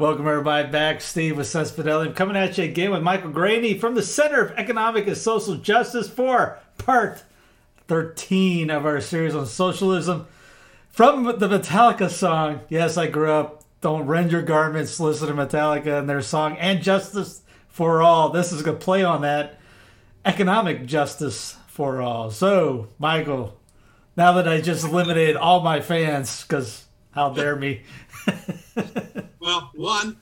Welcome everybody back. Steve with. I'm coming at you again with Michael Greaney from the Center of Economic and Social Justice for part 13 of our series on socialism. From the Metallica song, yes, I grew up. Don't rend your garments, listen to Metallica and their song, and Justice for All. This is to play on that economic justice for all. So, Michael, now that I just limited all my fans, because how dare me. Well, one,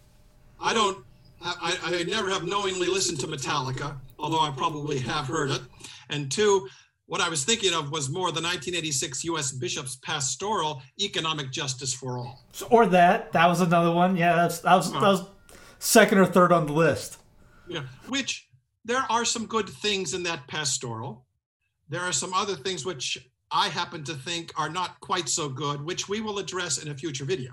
I don't, I, I never have knowingly listened to Metallica, although I probably have heard it. And two, what I was thinking of was more the 1986 U.S. Bishop's Pastoral Economic Justice for All. or that. That was another one. Yeah, that's that was that was second or third on the list. Yeah, which there are some good things in that pastoral. There are some other things which I happen to think are not quite so good, which we will address in a future video.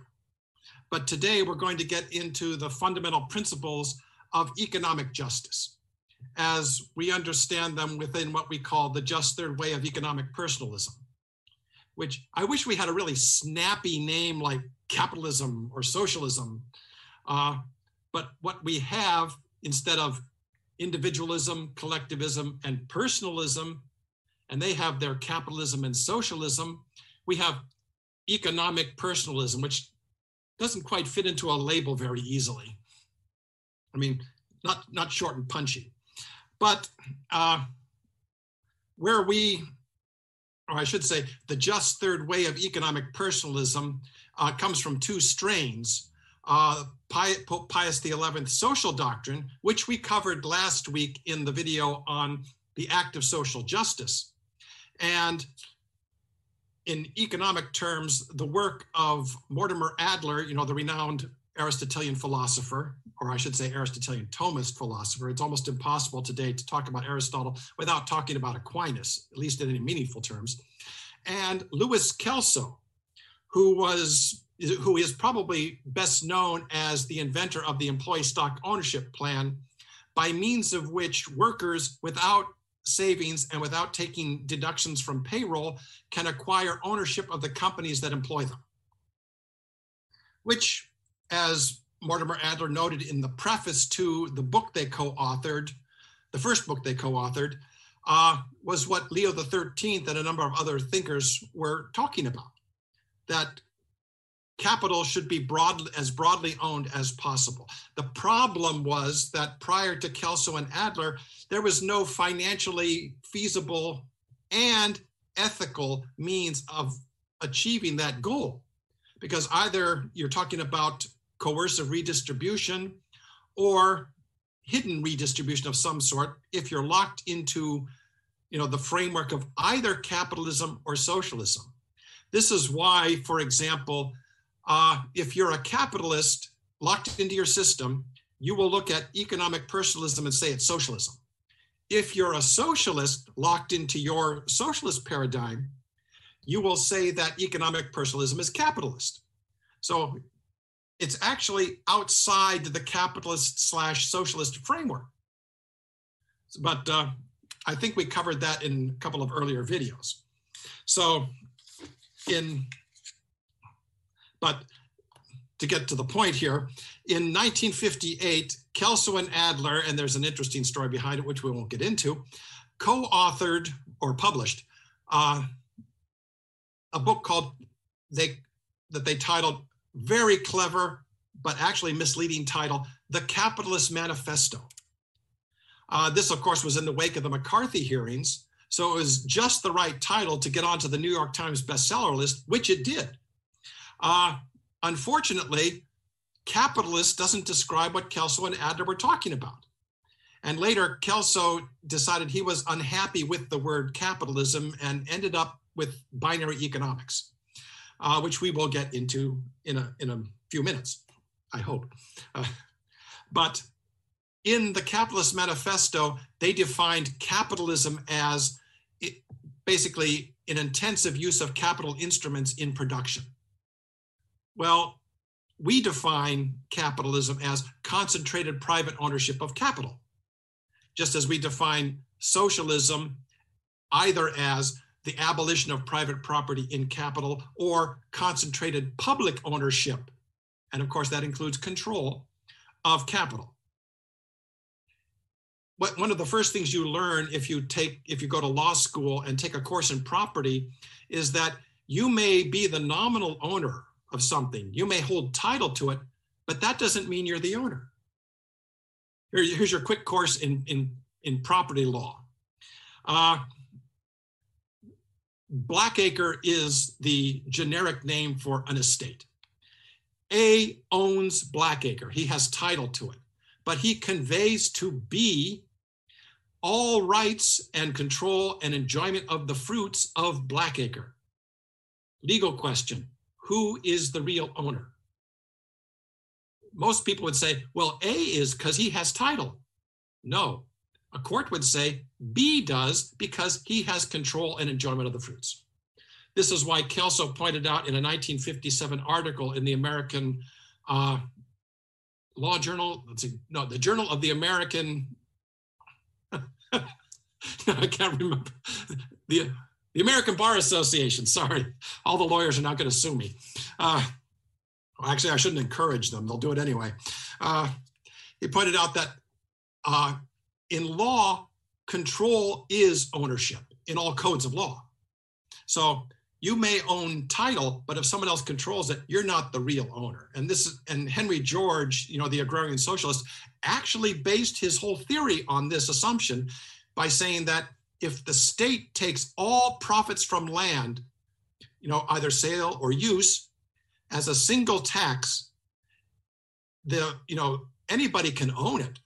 But today we're going to get into the fundamental principles of economic justice as we understand them within what we call the just third way of economic personalism, which I wish we had a really snappy name like capitalism or socialism. Uh, but what we have instead of individualism, collectivism, and personalism, and they have their capitalism and socialism, we have economic personalism, which doesn't quite fit into a label very easily. I mean, not not short and punchy, but uh, where we, or I should say, the just third way of economic personalism uh, comes from two strains. Uh, Pope Pius XI social doctrine, which we covered last week in the video on the act of social justice, and in economic terms, the work of Mortimer Adler, you know, the renowned Aristotelian philosopher, or I should say Aristotelian Thomist philosopher. It's almost impossible today to talk about Aristotle without talking about Aquinas, at least in any meaningful terms. And Louis Kelso, who was who is probably best known as the inventor of the employee stock ownership plan, by means of which workers without savings and without taking deductions from payroll can acquire ownership of the companies that employ them. Which, as Mortimer Adler noted in the preface to the book they co authored, the first book they co authored, uh, was what Leo XIII and a number of other thinkers were talking about that capital should be broad, as broadly owned as possible. The problem was that prior to Kelso and Adler, there was no financially feasible and ethical means of achieving that goal. Because either you're talking about coercive redistribution or hidden redistribution of some sort if you're locked into you know the framework of either capitalism or socialism this is why for example uh, if you're a capitalist locked into your system, you will look at economic personalism and say it's socialism. If you're a socialist locked into your socialist paradigm, you will say that economic personalism is capitalist. So it's actually outside the capitalist slash socialist framework. But uh, I think we covered that in a couple of earlier videos. So in but to get to the point here, in 1958, Kelso and Adler, and there's an interesting story behind it, which we won't get into, co authored or published uh, a book called they that they titled very clever but actually misleading title the capitalist manifesto. Uh, this of course was in the wake of the mccarthy hearings so it was just the right title to get onto the new york times bestseller list which it did uh, unfortunately, capitalist doesn't describe what Kelso and Adler were talking about. And later, Kelso decided he was unhappy with the word capitalism and ended up with binary economics, uh, which we will get into in a, in a few minutes, I hope. Uh, but in the Capitalist Manifesto, they defined capitalism as it, basically an intensive use of capital instruments in production. Well, we define capitalism as concentrated private ownership of capital, just as we define socialism either as the abolition of private property in capital or concentrated public ownership. And of course, that includes control of capital. But one of the first things you learn if you take if you go to law school and take a course in property is that you may be the nominal owner of something. You may hold title to it, but that doesn't mean you're the owner. Here, here's your quick course in, in, in property law. Uh, Blackacre is the generic name for an estate. A owns Blackacre. He has title to it, but he conveys to B all rights and control and enjoyment of the fruits of Blackacre. Legal question Who is the real owner? Most people would say, well, A is because he has title. No, a court would say B does because he has control and enjoyment of the fruits. This is why Kelso pointed out in a 1957 article in the American uh, Law Journal, let's see, no, the Journal of the American, I can't remember, the, the American Bar Association, sorry, all the lawyers are not going to sue me. Uh, well, actually, I shouldn't encourage them, they'll do it anyway. Uh, he pointed out that uh, in law, control is ownership in all codes of law. So you may own title, but if someone else controls it, you're not the real owner. And this is, and Henry George, you know, the agrarian socialist, actually based his whole theory on this assumption by saying that if the state takes all profits from land, you know, either sale or use, as a single tax, the, you know, anybody can own it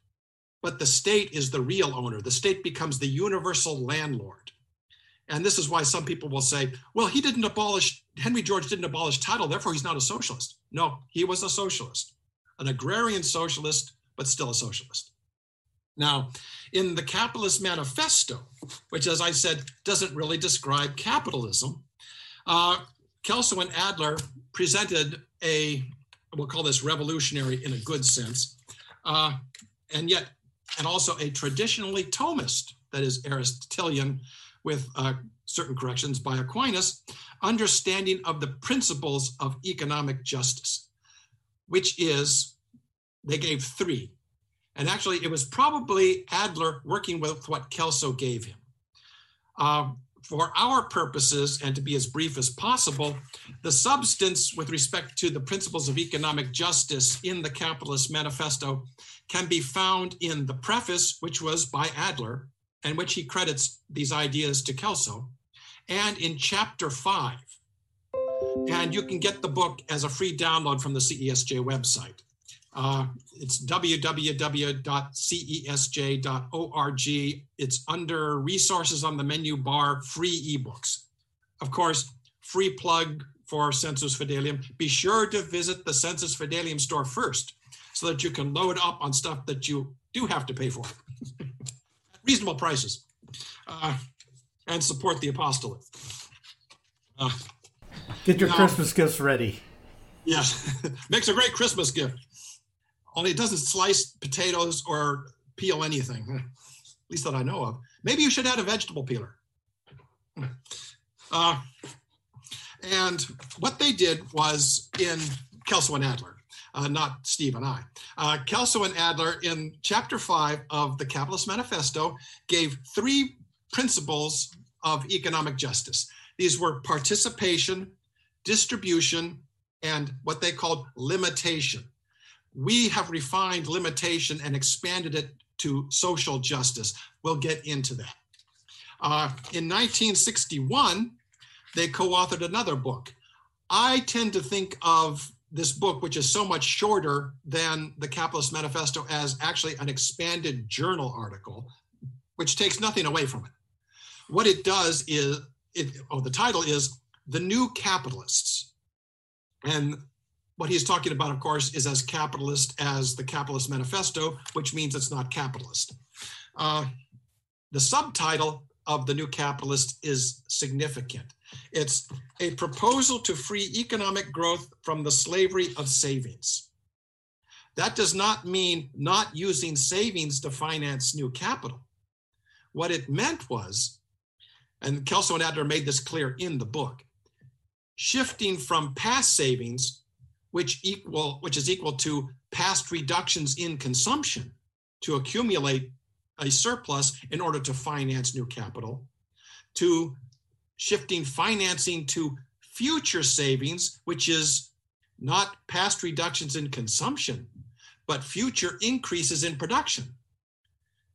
but the state is the real owner. The state becomes the universal landlord. And this is why some people will say, well, he didn't abolish, Henry George didn't abolish title, therefore he's not a socialist. No, he was a socialist, an agrarian socialist, but still a socialist. Now, in the Capitalist Manifesto, which, as I said, doesn't really describe capitalism, uh, Kelso and Adler presented a, we'll call this revolutionary in a good sense, uh, and yet and also a traditionally Thomist, that is Aristotelian with uh, certain corrections by Aquinas, understanding of the principles of economic justice, which is, they gave three. And actually, it was probably Adler working with what Kelso gave him. Uh, for our purposes, and to be as brief as possible, the substance with respect to the principles of economic justice in the Capitalist Manifesto can be found in the preface, which was by Adler, and which he credits these ideas to Kelso, and in chapter five. And you can get the book as a free download from the CESJ website. Uh, it's www.cesj.org. It's under resources on the menu bar, free ebooks. Of course, free plug for Sensus Fidelium. Be sure to visit the Sensus Fidelium store first so that you can load up on stuff that you do have to pay for reasonable prices uh, and support the apostolate. Uh, Get your now, Christmas gifts ready. Yes, makes a great Christmas gift. Only it doesn't slice potatoes or peel anything, at least that I know of. Maybe you should add a vegetable peeler. Uh, and what they did was in Kelso and Adler, uh, not Steve and I. Uh, Kelso and Adler, in chapter five of the Capitalist Manifesto, gave three principles of economic justice. These were participation, distribution, and what they called limitation. We have refined limitation and expanded it to social justice. We'll get into that. Uh, in 1961, they co authored another book. I tend to think of this book, which is so much shorter than the Capitalist Manifesto, as actually an expanded journal article, which takes nothing away from it. What it does is, it, oh, the title is The New Capitalists. And what he's talking about, of course, is as capitalist as the Capitalist Manifesto, which means it's not capitalist. Uh, the subtitle of The New Capitalist is significant. It's a proposal to free economic growth from the slavery of savings. That does not mean not using savings to finance new capital. What it meant was, and Kelso and Adler made this clear in the book, shifting from past savings, which equal which is equal to past reductions in consumption to accumulate a surplus in order to finance new capital, to shifting financing to future savings, which is not past reductions in consumption, but future increases in production.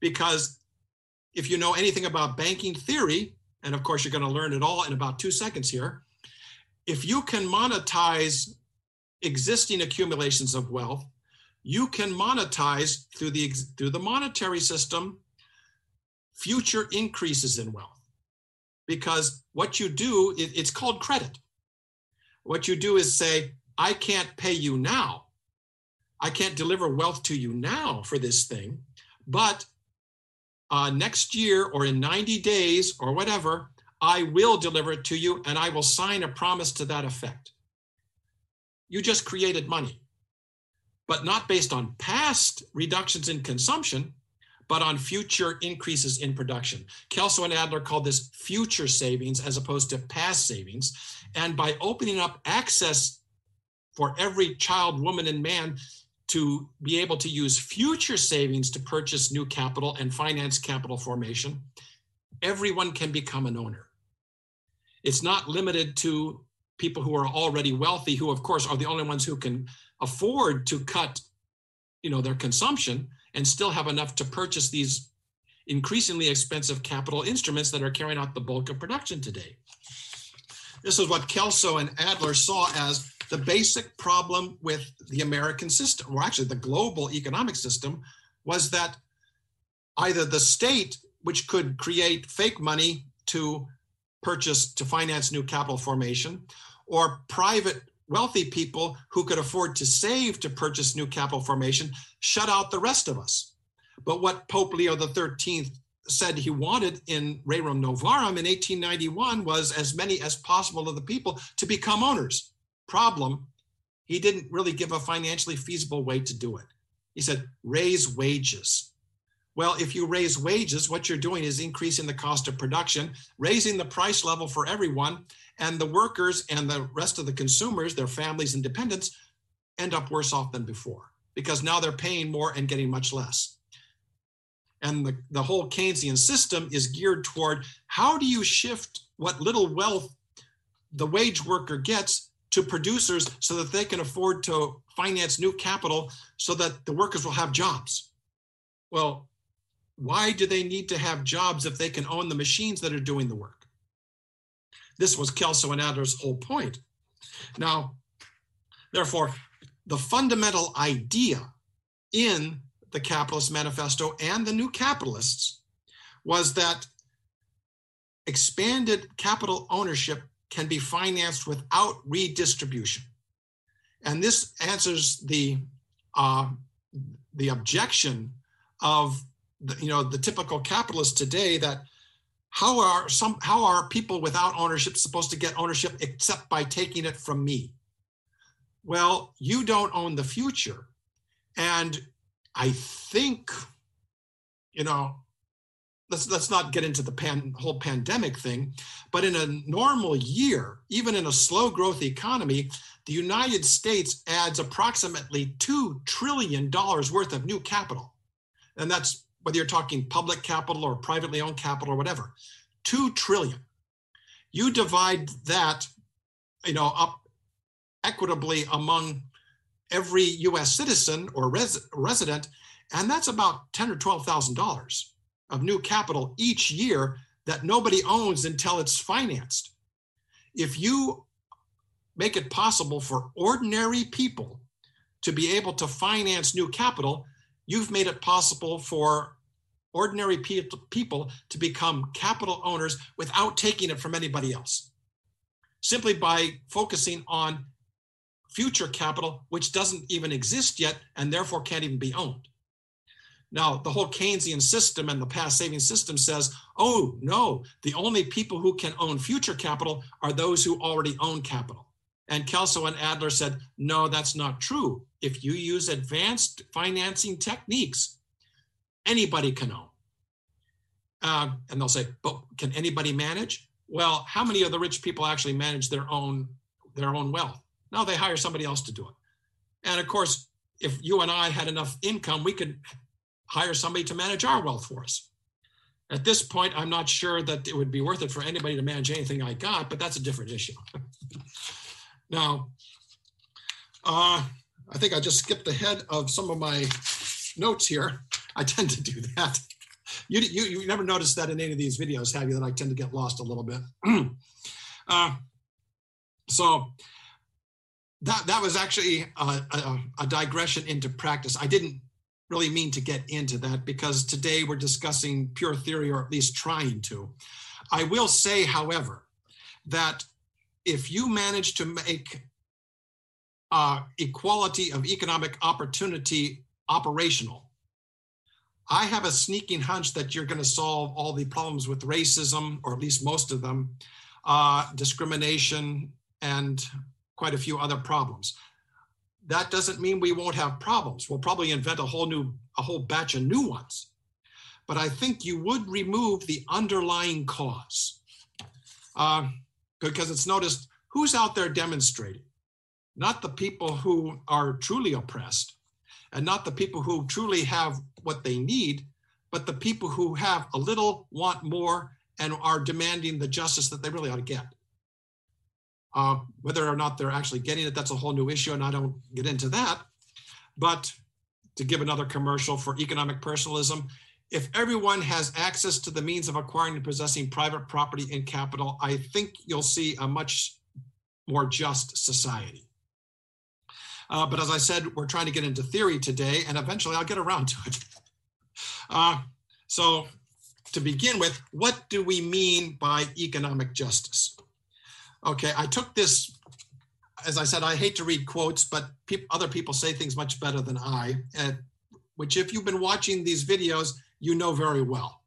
Because if you know anything about banking theory, and of course you're going to learn it all in about two seconds here, if you can monetize existing accumulations of wealth, you can monetize through the through the monetary system future increases in wealth because what you do, it, it's called credit. What you do is say, I can't pay you now. I can't deliver wealth to you now for this thing, but uh, next year or in 90 days or whatever, I will deliver it to you and I will sign a promise to that effect. You just created money, but not based on past reductions in consumption, but on future increases in production. Kelso and Adler called this future savings as opposed to past savings. And by opening up access for every child, woman, and man to be able to use future savings to purchase new capital and finance capital formation, everyone can become an owner. It's not limited to people who are already wealthy, who of course are the only ones who can afford to cut, you know, their consumption and still have enough to purchase these increasingly expensive capital instruments that are carrying out the bulk of production today. This is what Kelso and Adler saw as the basic problem with the American system, or actually the global economic system, was that either the state, which could create fake money to purchase, to finance new capital formation, or private wealthy people who could afford to save to purchase new capital formation shut out the rest of us. But what Pope Leo XIII said he wanted in Rerum Novarum in 1891 was as many as possible of the people to become owners. Problem, he didn't really give a financially feasible way to do it. He said, raise wages. Well, if you raise wages, what you're doing is increasing the cost of production, raising the price level for everyone, and the workers and the rest of the consumers, their families and dependents, end up worse off than before because now they're paying more and getting much less. And the, the whole Keynesian system is geared toward how do you shift what little wealth the wage worker gets to producers so that they can afford to finance new capital so that the workers will have jobs. Well, why do they need to have jobs if they can own the machines that are doing the work? This was Kelso and Adler's whole point. Now, therefore, the fundamental idea in the Capitalist Manifesto and the New Capitalists was that expanded capital ownership can be financed without redistribution. And this answers the uh, the objection of you know the typical capitalist today that how are some how are people without ownership supposed to get ownership except by taking it from me? Well you don't own the future. And i think you know let's let's not get into the pan, whole pandemic thing but in a normal year even in a slow growth economy the united states adds approximately 2 trillion dollars worth of new capital. And that's whether you're talking public capital or privately owned capital or whatever, two trillion. You divide that, you know, up equitably among every U.S. citizen or res- resident, and that's about ten or twelve thousand dollars of new capital each year that nobody owns until it's financed. If you make it possible for ordinary people to be able to finance new capital, you've made it possible for ordinary pe- people to become capital owners without taking it from anybody else. Simply by focusing on future capital, which doesn't even exist yet and therefore can't even be owned. Now, the whole Keynesian system and the past saving system says, oh, no, the only people who can own future capital are those who already own capital. And Kelso and Adler said, no, that's not true. If you use advanced financing techniques, anybody can own. Uh, and they'll say, but can anybody manage? Well, how many of the rich people actually manage their own their own wealth? No, they hire somebody else to do it. And of course, if you and I had enough income, we could hire somebody to manage our wealth for us. At this point, I'm not sure that it would be worth it for anybody to manage anything I got, but that's a different issue. now, uh, I think I just skipped ahead of some of my notes here. I tend to do that. You, you, you never noticed that in any of these videos, have you, that I tend to get lost a little bit. uh, so that, that was actually a, a, a digression into practice. I didn't really mean to get into that because today we're discussing pure theory, or at least trying to. I will say, however, that if you manage to make uh, equality of economic opportunity operational, I have a sneaking hunch that you're going to solve all the problems with racism, or at least most of them, uh, discrimination, and quite a few other problems that doesn't mean we won't have problems. We'll probably invent a whole new, a whole batch of new ones. But I think you would remove the underlying cause uh, because it's noticed who's out there demonstrating, not the people who are truly oppressed and not the people who truly have what they need, but the people who have a little, want more, and are demanding the justice that they really ought to get. Uh, whether or not they're actually getting it, that's a whole new issue, and I don't get into that. But to give another commercial for economic personalism, if everyone has access to the means of acquiring and possessing private property and capital, I think you'll see a much more just society. Uh, but as I said, we're trying to get into theory today, and eventually I'll get around to it. Uh, so, to begin with, what do we mean by economic justice? Okay, I took this, as I said, I hate to read quotes, but pe- other people say things much better than I, and, which if you've been watching these videos, you know very well.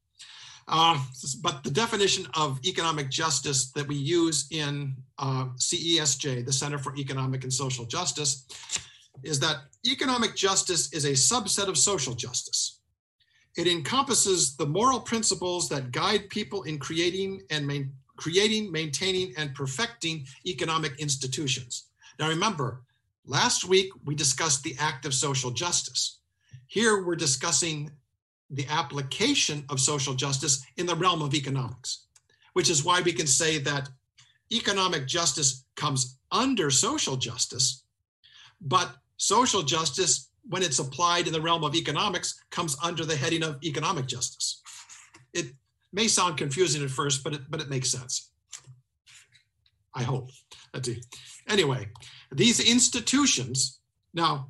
Uh, but the definition of economic justice that we use in uh, CESJ, the Center for Economic and Social Justice, is that economic justice is a subset of social justice. It encompasses the moral principles that guide people in creating and main, creating, maintaining, and perfecting economic institutions. Now, remember, last week we discussed the act of social justice. Here we're discussing the application of social justice in the realm of economics, which is why we can say that economic justice comes under social justice, but social justice, when it's applied in the realm of economics, comes under the heading of economic justice. It, may sound confusing at first, but it, but it makes sense. I hope. Anyway, these institutions, now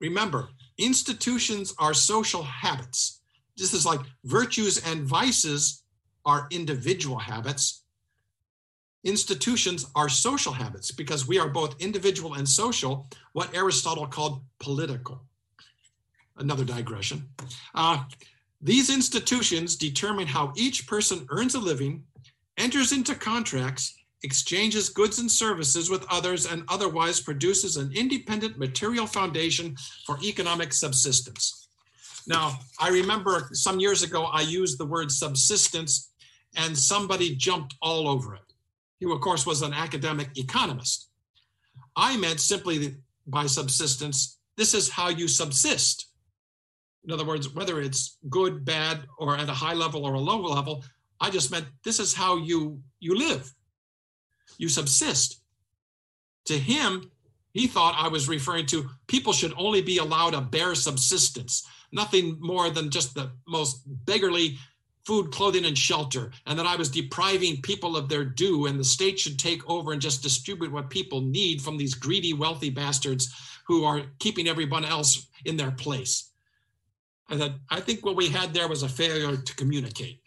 remember, institutions are social habits. This is like virtues and vices are individual habits. Institutions are social habits because we are both individual and social, what Aristotle called political. Another digression. Uh, these institutions determine how each person earns a living, enters into contracts, exchanges goods and services with others, and otherwise produces an independent material foundation for economic subsistence. Now, I remember some years ago I used the word subsistence and somebody jumped all over it. He, of course, was an academic economist. I meant simply by subsistence, this is how you subsist. In other words, whether it's good, bad, or at a high level or a low level, I just meant this is how you you live. You subsist. To him, he thought I was referring to people should only be allowed a bare subsistence, nothing more than just the most beggarly food, clothing, and shelter, and that I was depriving people of their due, and the state should take over and just distribute what people need from these greedy, wealthy bastards who are keeping everyone else in their place. I said, I think what we had there was a failure to communicate.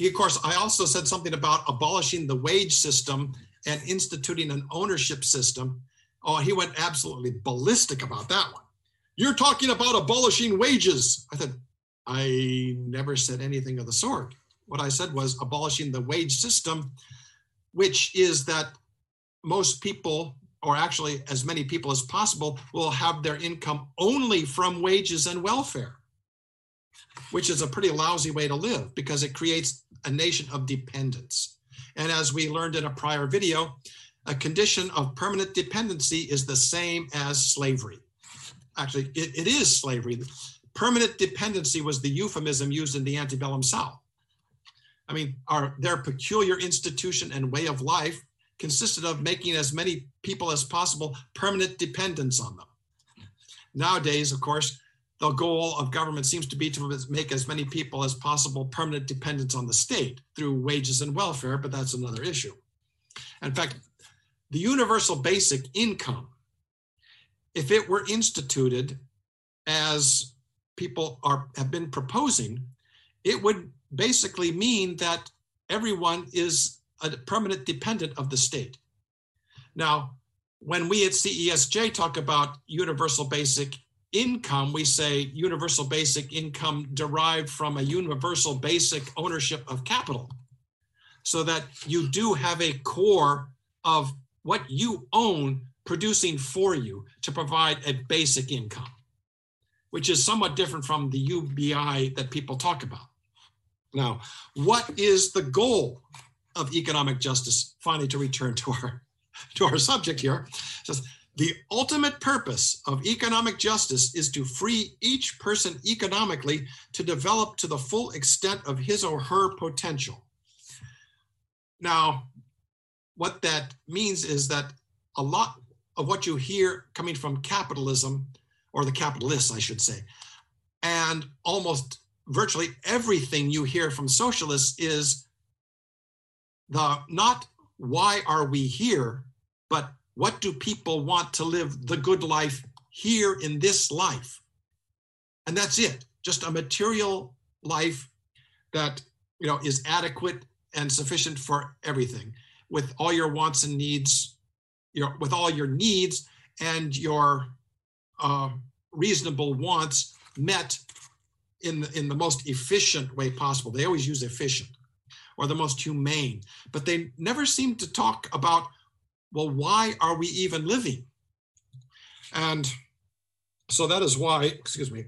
Of course, I also said something about abolishing the wage system and instituting an ownership system. Oh, he went absolutely ballistic about that one. You're talking about abolishing wages. I said, I never said anything of the sort. What I said was abolishing the wage system, which is that most people, or actually as many people as possible, will have their income only from wages and welfare, which is a pretty lousy way to live because it creates a nation of dependence. And as we learned in a prior video, a condition of permanent dependency is the same as slavery. Actually, it, it is slavery. Permanent dependency was the euphemism used in the antebellum South. I mean, our, their peculiar institution and way of life consisted of making as many people as possible permanent dependents on them. Nowadays, of course, the goal of government seems to be to make as many people as possible permanent dependents on the state through wages and welfare, but that's another issue. In fact, the universal basic income, if it were instituted as people are have been proposing, it would basically mean that everyone is a permanent dependent of the state. Now, when we at CESJ talk about universal basic income, we say universal basic income derived from a universal basic ownership of capital. So that you do have a core of what you own producing for you to provide a basic income which is somewhat different from the UBI that people talk about. Now, what is the goal of economic justice? Finally, to return to our to our subject here, says the ultimate purpose of economic justice is to free each person economically to develop to the full extent of his or her potential. Now, what that means is that a lot of what you hear coming from capitalism or the capitalists, I should say. And almost virtually everything you hear from socialists is the not why are we here, but what do people want to live the good life here in this life? And that's it, just a material life that you know is adequate and sufficient for everything with all your wants and needs, your with all your needs and your uh, reasonable wants met in the, in the most efficient way possible. They always use efficient or the most humane, but they never seem to talk about, well, why are we even living? And so that is why, excuse me,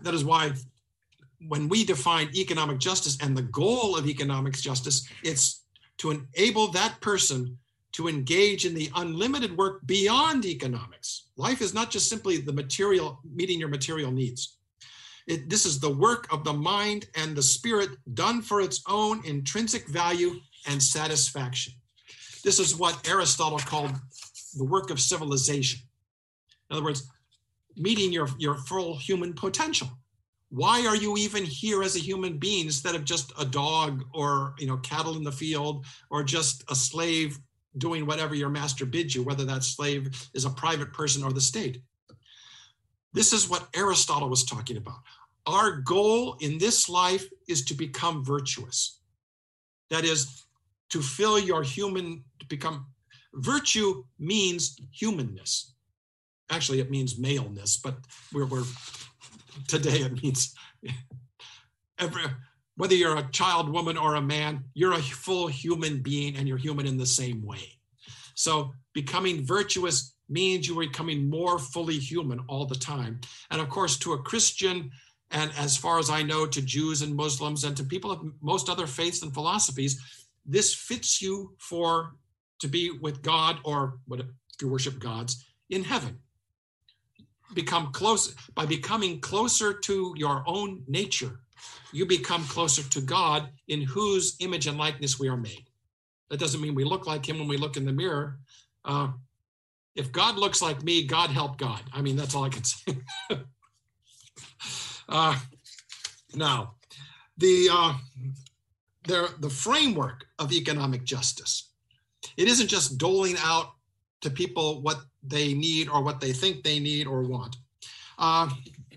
that is why when we define economic justice and the goal of economic justice, it's to enable that person to engage in the unlimited work beyond economics. Life is not just simply the material, meeting your material needs. It, this is the work of the mind and the spirit done for its own intrinsic value and satisfaction. This is what Aristotle called the work of civilization. In other words, meeting your, your full human potential. Why are you even here as a human being instead of just a dog or you know cattle in the field or just a slave doing whatever your master bids you, whether that slave is a private person or the state. This is what Aristotle was talking about. Our goal in this life is to become virtuous. That is, to fill your human, to become virtue means humanness. Actually, it means maleness, but we're, we're today it means every whether you're a child, woman, or a man, you're a full human being and you're human in the same way. So becoming virtuous means you are becoming more fully human all the time. And of course, to a Christian, and as far as I know, to Jews and Muslims and to people of most other faiths and philosophies, this fits you for to be with God or what if you worship gods in heaven. Become close by becoming closer to your own nature you become closer to God in whose image and likeness we are made. That doesn't mean we look like him when we look in the mirror. Uh, if God looks like me, God help God. I mean, that's all I can say. uh, Now, the uh, the the framework of economic justice. It isn't just doling out to people what they need or what they think they need or want. Uh,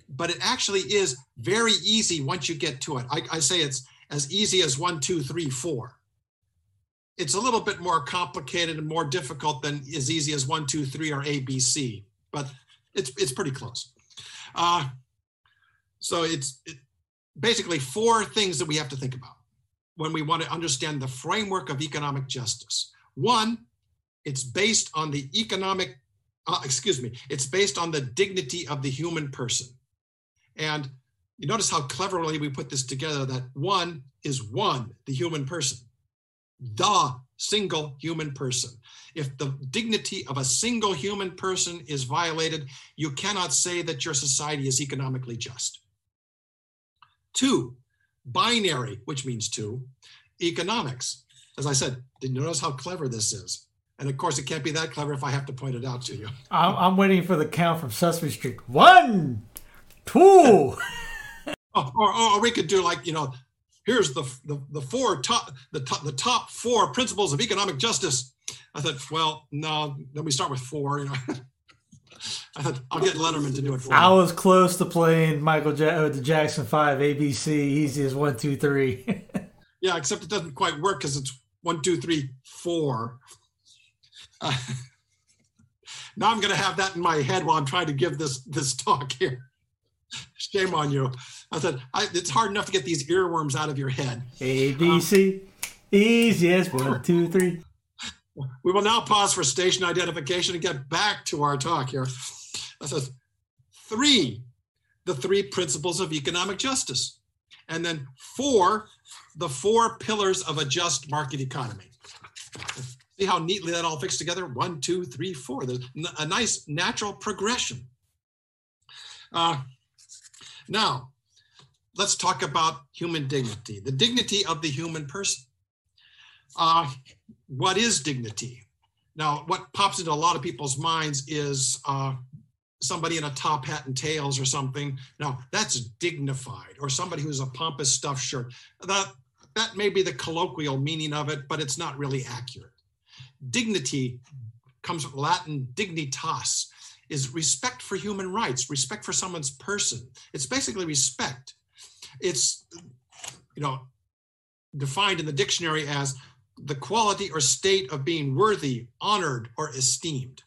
but it actually is very easy once you get to it. I, I say it's as easy as one, two, three, four. It's a little bit more complicated and more difficult than as easy as one, two, three, or ABC, but it's it's pretty close. Uh, so it's it, basically four things that we have to think about when we want to understand the framework of economic justice. One, it's based on the economic, uh, excuse me, it's based on the dignity of the human person. And you notice how cleverly we put this together that one is one, the human person, the single human person. If the dignity of a single human person is violated, you cannot say that your society is economically just. Two, binary, which means two, economics. As I said, did you notice how clever this is? And of course, it can't be that clever if I have to point it out to you. I'm, I'm waiting for the count from Sesame Street. One, two. Oh, or, or we could do like you know, here's the the, the four top the top the top four principles of economic justice. I thought, well, no, then we start with four. You know, I thought I'll get Letterman to do it for me. I was close to playing Michael ja- uh, the Jackson Five ABC, easy as one, two, three. Yeah, except it doesn't quite work because it's one, two, three, four. Uh, now I'm going to have that in my head while I'm trying to give this this talk here. Shame on you. I said I, it's hard enough to get these earworms out of your head. ABC, easy as one, two, three. We will now pause for station identification and get back to our talk here. That says three, the three principles of economic justice. And then four, the four pillars of a just market economy. See how neatly that all fits together? One, two, three, four. There's a nice natural progression. Uh, now, let's talk about human dignity, the dignity of the human person. Uh, what is dignity? Now, what pops into a lot of people's minds is uh, somebody in a top hat and tails or something. Now, that's dignified, or somebody who's a pompous stuffed shirt. That that may be the colloquial meaning of it, but it's not really accurate. Dignity comes from Latin dignitas, is respect for human rights, respect for someone's person. It's basically respect. It's you know defined in the dictionary as the quality or state of being worthy, honored, or esteemed.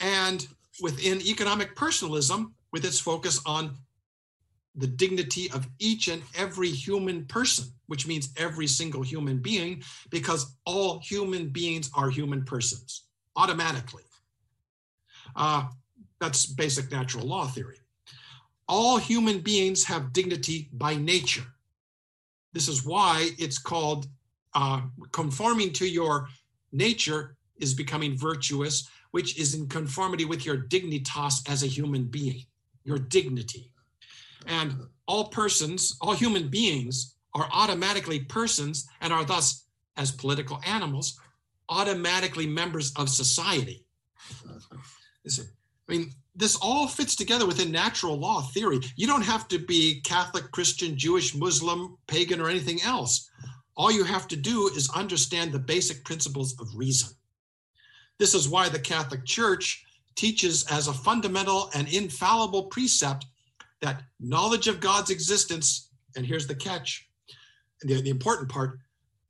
And within economic personalism, with its focus on the dignity of each and every human person, which means every single human being, because all human beings are human persons automatically. Uh, that's basic natural law theory. All human beings have dignity by nature. This is why it's called uh, conforming to your nature is becoming virtuous, which is in conformity with your dignitas as a human being, your dignity. And all persons, all human beings are automatically persons and are thus, as political animals, automatically members of society. I mean, this all fits together within natural law theory. You don't have to be Catholic, Christian, Jewish, Muslim, pagan, or anything else. All you have to do is understand the basic principles of reason. This is why the Catholic Church teaches as a fundamental and infallible precept that knowledge of God's existence, and here's the catch, the, the important part,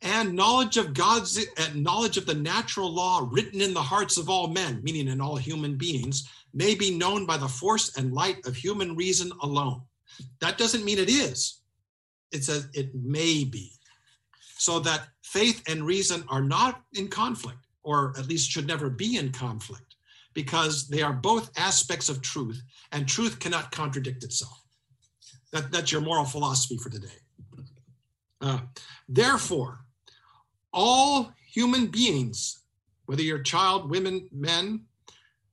and knowledge of God's and knowledge of the natural law written in the hearts of all men, meaning in all human beings, may be known by the force and light of human reason alone. That doesn't mean it is. It says it may be. So that faith and reason are not in conflict, or at least should never be in conflict, because they are both aspects of truth, and truth cannot contradict itself. That, that's your moral philosophy for today. Uh, therefore, all human beings, whether you're child, women, men,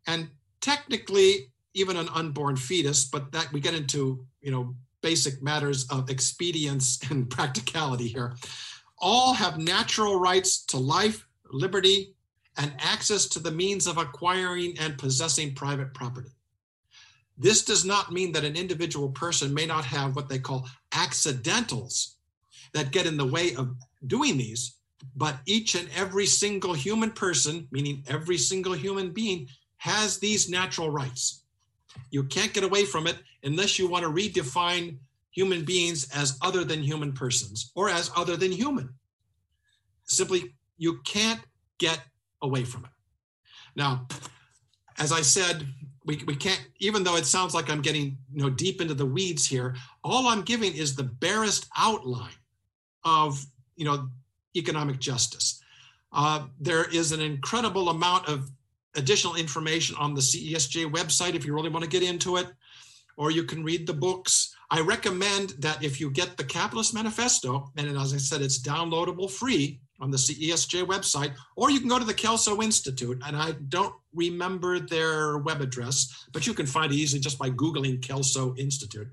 and technically even an unborn fetus, but that we get into, you know, basic matters of expedience and practicality here, all have natural rights to life, liberty, and access to the means of acquiring and possessing private property. This does not mean that an individual person may not have what they call accidentals that get in the way of doing these, but each and every single human person, meaning every single human being, has these natural rights. You can't get away from it unless you want to redefine human beings as other than human persons or as other than human. Simply, you can't get away from it. Now, as I said, we, we can't, even though it sounds like I'm getting you know deep into the weeds here, all I'm giving is the barest outline of you know economic justice. Uh, there is an incredible amount of additional information on the CESJ website if you really want to get into it, or you can read the books. I recommend that if you get the Capitalist Manifesto, and as I said, it's downloadable free on the CESJ website, or you can go to the Kelso Institute, and I don't remember their web address, but you can find it easily just by Googling Kelso Institute.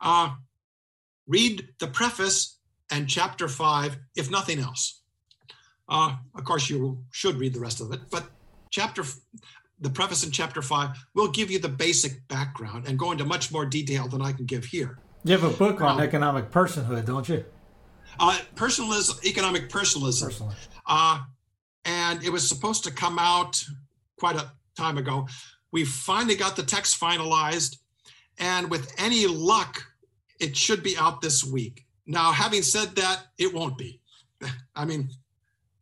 Uh, read the preface and chapter five, if nothing else. Uh, of course, you should read the rest of it, but chapter, the preface in chapter five will give you the basic background and go into much more detail than I can give here. You have a book on economic personhood, don't you? Uh, personalism, economic personalism. Uh, and it was supposed to come out quite a time ago. We finally got the text finalized, and with any luck, it should be out this week. Now, having said that, it won't be. I mean,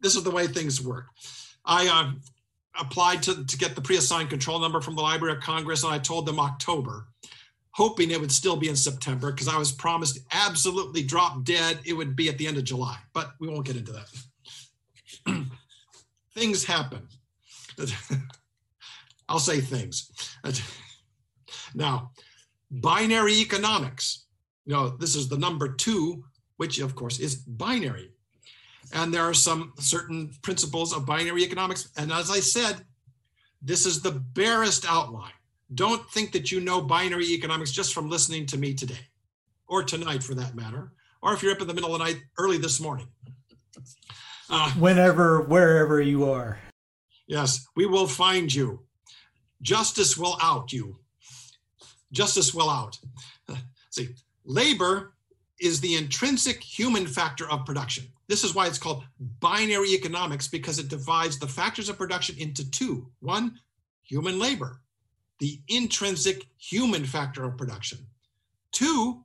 this is the way things work. I uh, applied to, to get the pre-assigned control number from the Library of Congress, and I told them October, hoping it would still be in September because I was promised absolutely drop dead. It would be at the end of July, but we won't get into that. things happen. I'll say things. Now, binary economics. You know, this is the number two, which of course is binary. And there are some certain principles of binary economics. And as I said, this is the barest outline. Don't think that you know binary economics just from listening to me today or tonight for that matter, or if you're up in the middle of the night early this morning. Uh, Whenever, wherever you are. Yes, we will find you. Justice will out you. Justice will out. See, labor is the intrinsic human factor of production. This is why it's called binary economics because it divides the factors of production into two. One, human labor, the intrinsic human factor of production. Two,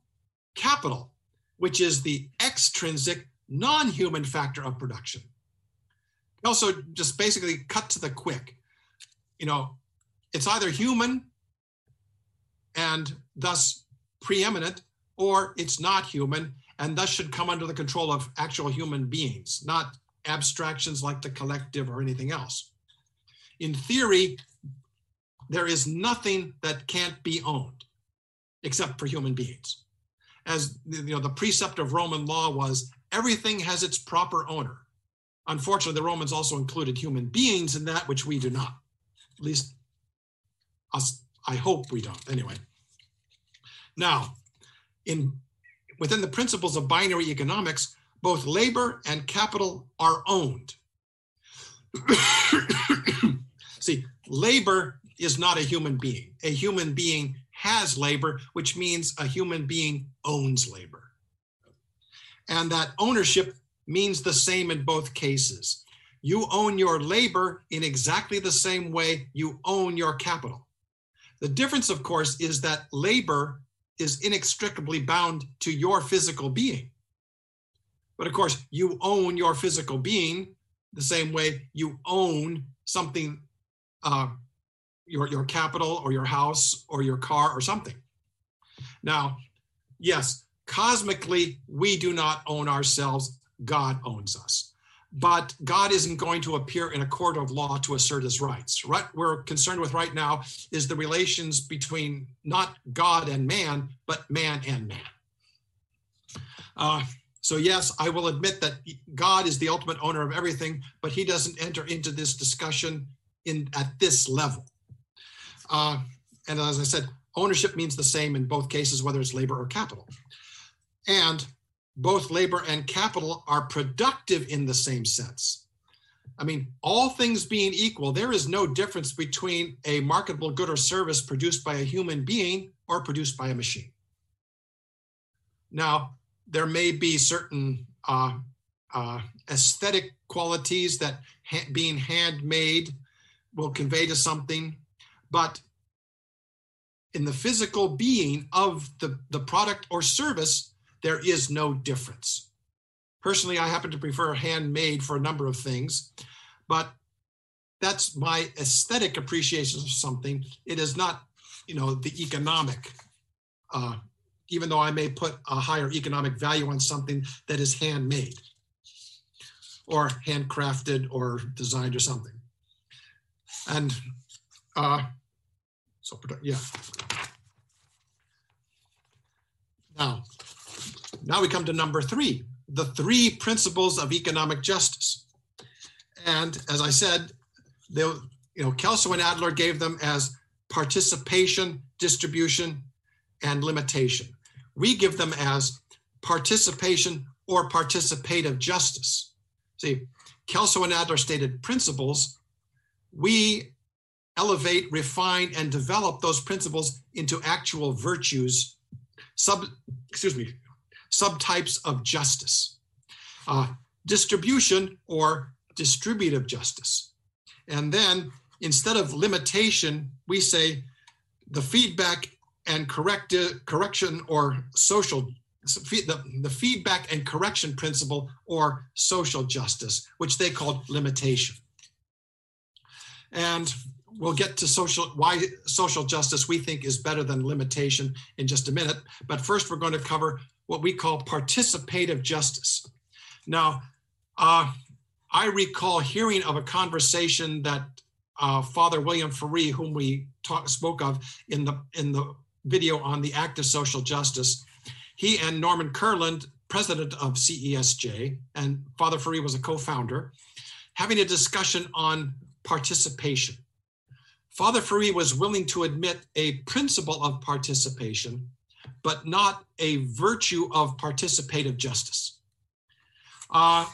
capital, which is the extrinsic non human factor of production. Also, just basically cut to the quick. You know, it's either human and thus preeminent, or it's not human and thus should come under the control of actual human beings, not abstractions like the collective or anything else. In theory, there is nothing that can't be owned except for human beings. As you know, the precept of Roman law was everything has its proper owner. Unfortunately, the Romans also included human beings in that, which we do not. At least us, I hope we don't. Anyway. Now, in within the principles of binary economics, both labor and capital are owned. See, labor is not a human being. A human being has labor, which means a human being owns labor. And that ownership means the same in both cases. You own your labor in exactly the same way you own your capital. The difference, of course, is that labor is inextricably bound to your physical being. But of course, you own your physical being the same way you own something, uh, your, your capital or your house or your car or something. Now, yes, cosmically, we do not own ourselves, God owns us. But God isn't going to appear in a court of law to assert his rights. What we're concerned with right now is the relations between not God and man, but man and man. Uh, so, yes, I will admit that God is the ultimate owner of everything, but he doesn't enter into this discussion in at this level. Uh, and as I said, ownership means the same in both cases, whether it's labor or capital. And both labor and capital are productive in the same sense. I mean, all things being equal, there is no difference between a marketable good or service produced by a human being or produced by a machine. Now, there may be certain uh, uh, aesthetic qualities that ha- being handmade will convey to something, but in the physical being of the, the product or service, there is no difference. Personally, I happen to prefer handmade for a number of things, but that's my aesthetic appreciation of something. It is not, you know, the economic, uh, even though I may put a higher economic value on something that is handmade or handcrafted or designed or something. And uh, so, yeah. Now, now we come to number three, the three principles of economic justice. And as I said, they, you know, Kelso and Adler gave them as participation, distribution, and limitation. We give them as participation or participative justice. See, Kelso and Adler stated principles. We elevate, refine, and develop those principles into actual virtues, sub, excuse me, subtypes of justice. Uh, distribution or distributive justice. And then instead of limitation, we say the feedback and correct, correction or social the, the feedback and correction principle or social justice, which they called limitation. And we'll get to social why social justice we think is better than limitation in just a minute. But first, we're going to cover what we call participative justice. Now, uh, I recall hearing of a conversation that uh, Father William Ferree, whom we talk, spoke of in the in the video on the act of social justice, he and Norman Kurland, president of CESJ, and Father Ferree was a co-founder, having a discussion on participation. Father Ferree was willing to admit a principle of participation, but not a virtue of participative justice. Uh,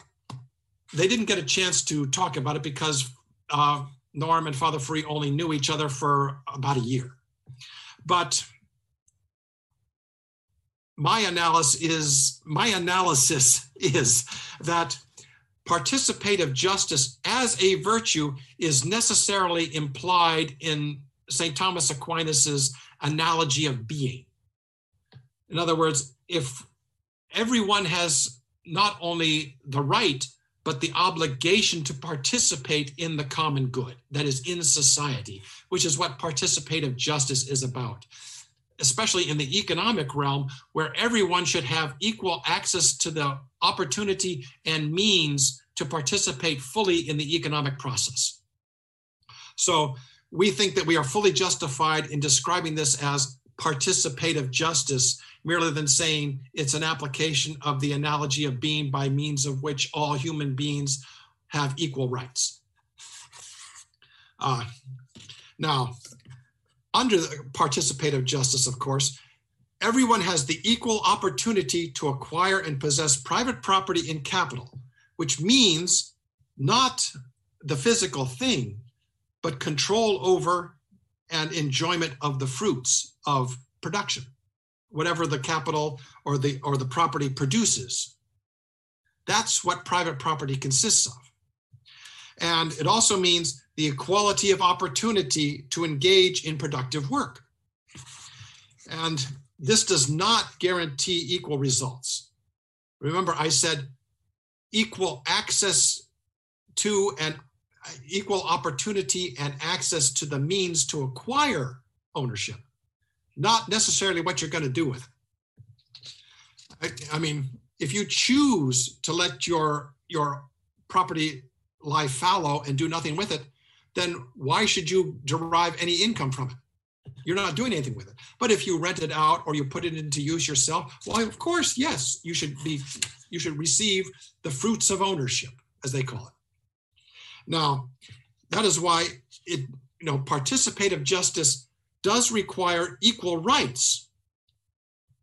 they didn't get a chance to talk about it because uh, Norm and Father Ferree only knew each other for about a year. But my analysis is my analysis is that participative justice as a virtue is necessarily implied in St. Thomas Aquinas's analogy of being. In other words, if everyone has not only the right, but the obligation to participate in the common good, that is, in society, which is what participative justice is about, especially in the economic realm, where everyone should have equal access to the opportunity and means to participate fully in the economic process. So we think that we are fully justified in describing this as participative justice merely than saying it's an application of the analogy of being by means of which all human beings have equal rights. Uh, now, under the participative justice, of course, everyone has the equal opportunity to acquire and possess private property in capital, which means not the physical thing, but control over and enjoyment of the fruits of production whatever the capital or the or the property produces. That's what private property consists of. And it also means the equality of opportunity to engage in productive work. And this does not guarantee equal results. Remember, I said equal access to and equal opportunity and access to the means to acquire ownership not necessarily what you're going to do with it. I, I mean, if you choose to let your your property lie fallow and do nothing with it, then why should you derive any income from it? You're not doing anything with it. But if you rent it out or you put it into use yourself, well, of course, yes, you should be you should receive the fruits of ownership, as they call it. Now, that is why it you know participative justice does require equal rights.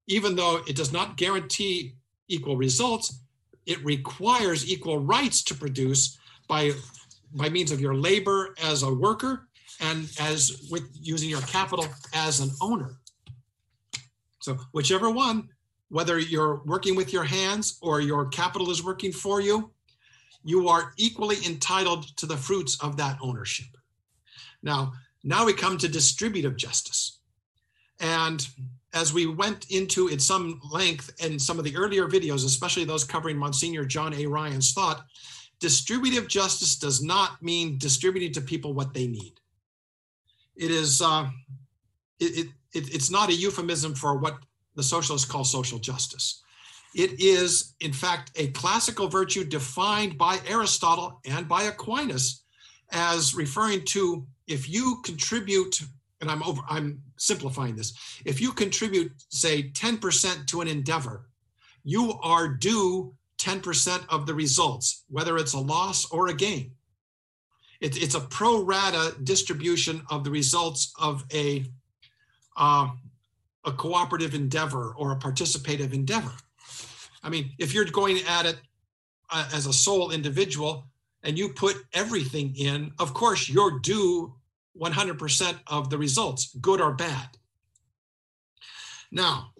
Even though it does not guarantee equal results, it requires equal rights to produce by by means of your labor as a worker and as with using your capital as an owner. So whichever one, whether you're working with your hands or your capital is working for you, you are equally entitled to the fruits of that ownership. Now, now we come to distributive justice. And as we went into in some length in some of the earlier videos, especially those covering Monsignor John A. Ryan's thought, distributive justice does not mean distributing to people what they need. It is, uh, it, it, it's not a euphemism for what the socialists call social justice. It is, in fact, a classical virtue defined by Aristotle and by Aquinas as referring to if you contribute, and I'm over, I'm simplifying this, if you contribute, say, 10% to an endeavor, you are due 10% of the results, whether it's a loss or a gain. It, it's a pro rata distribution of the results of a, uh, a cooperative endeavor or a participative endeavor. I mean, if you're going at it uh, as a sole individual and you put everything in, of course, you're due 100% of the results, good or bad. Now,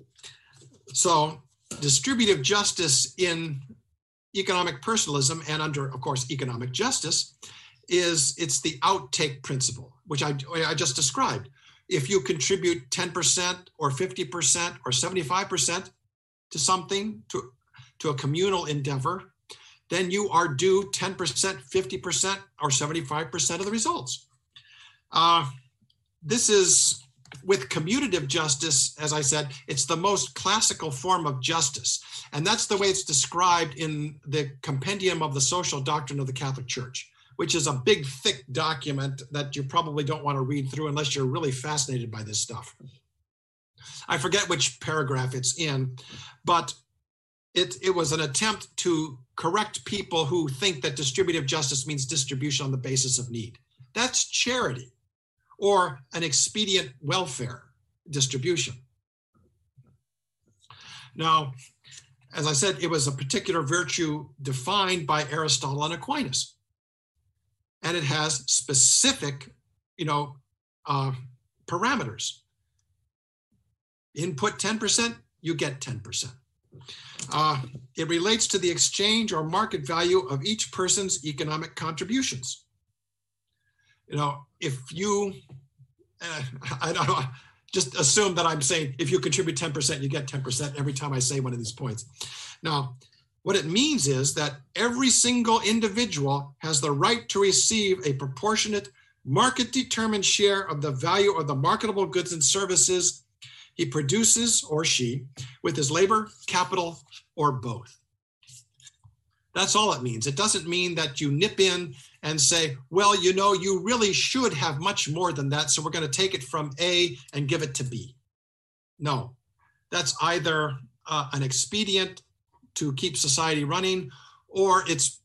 so distributive justice in economic personalism and under, of course, economic justice is it's the outtake principle, which I, I just described. If you contribute 10% or 50% or 75% to something, to, to a communal endeavor, then you are due 10%, 50%, or 75% of the results. Uh, this is with commutative justice, as I said, it's the most classical form of justice. And that's the way it's described in the Compendium of the Social Doctrine of the Catholic Church, which is a big, thick document that you probably don't want to read through unless you're really fascinated by this stuff. I forget which paragraph it's in, but it, it was an attempt to correct people who think that distributive justice means distribution on the basis of need. That's charity or an expedient welfare distribution. Now, as I said, it was a particular virtue defined by Aristotle and Aquinas. And it has specific, you know, uh, parameters. Input 10%, you get 10%. Uh, it relates to the exchange or market value of each person's economic contributions you know, if you, uh, I don't know, just assume that I'm saying if you contribute 10%, you get 10% every time I say one of these points. Now, what it means is that every single individual has the right to receive a proportionate market determined share of the value of the marketable goods and services he produces or she with his labor, capital, or both. That's all it means. It doesn't mean that you nip in and say, well, you know, you really should have much more than that. So we're going to take it from A and give it to B. No, that's either uh, an expedient to keep society running or it's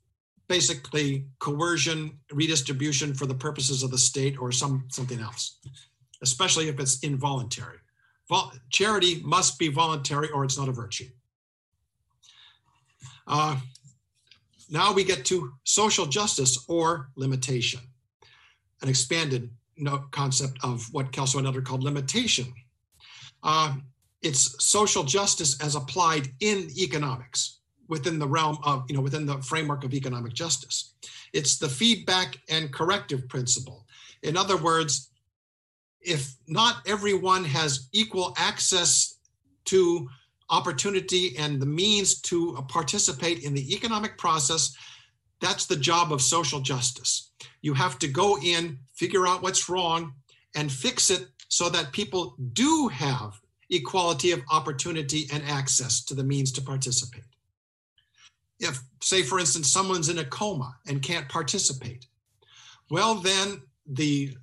basically coercion, redistribution for the purposes of the state or some something else, especially if it's involuntary. Vol- charity must be voluntary or it's not a virtue. Uh, now we get to social justice or limitation, an expanded concept of what Kelso and Adler called limitation. Uh, it's social justice as applied in economics within the realm of, you know, within the framework of economic justice. It's the feedback and corrective principle. In other words, if not everyone has equal access to opportunity and the means to participate in the economic process, that's the job of social justice. You have to go in, figure out what's wrong, and fix it so that people do have equality of opportunity and access to the means to participate. If, say, for instance, someone's in a coma and can't participate, well, then the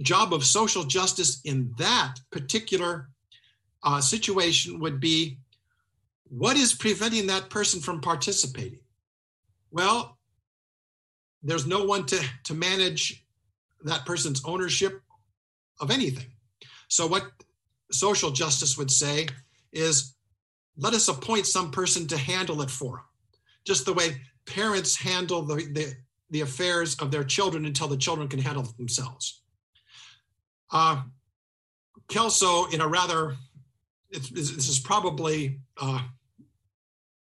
job of social justice in that particular uh, situation would be what is preventing that person from participating? Well, there's no one to, to manage that person's ownership of anything. So, what social justice would say is let us appoint some person to handle it for them, just the way parents handle the, the the affairs of their children until the children can handle themselves. Uh, Kelso, in a rather, it's, this is probably uh,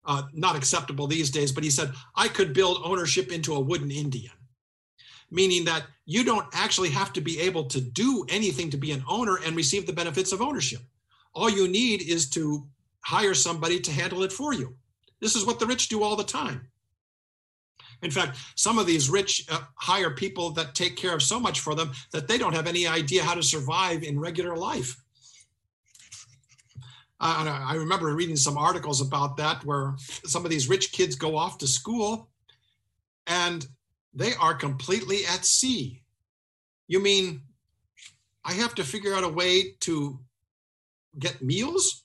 uh, not acceptable these days, but he said, I could build ownership into a wooden Indian, meaning that you don't actually have to be able to do anything to be an owner and receive the benefits of ownership. All you need is to hire somebody to handle it for you. This is what the rich do all the time. In fact, some of these rich uh, hire people that take care of so much for them that they don't have any idea how to survive in regular life. Uh, I remember reading some articles about that where some of these rich kids go off to school and they are completely at sea. You mean I have to figure out a way to get meals?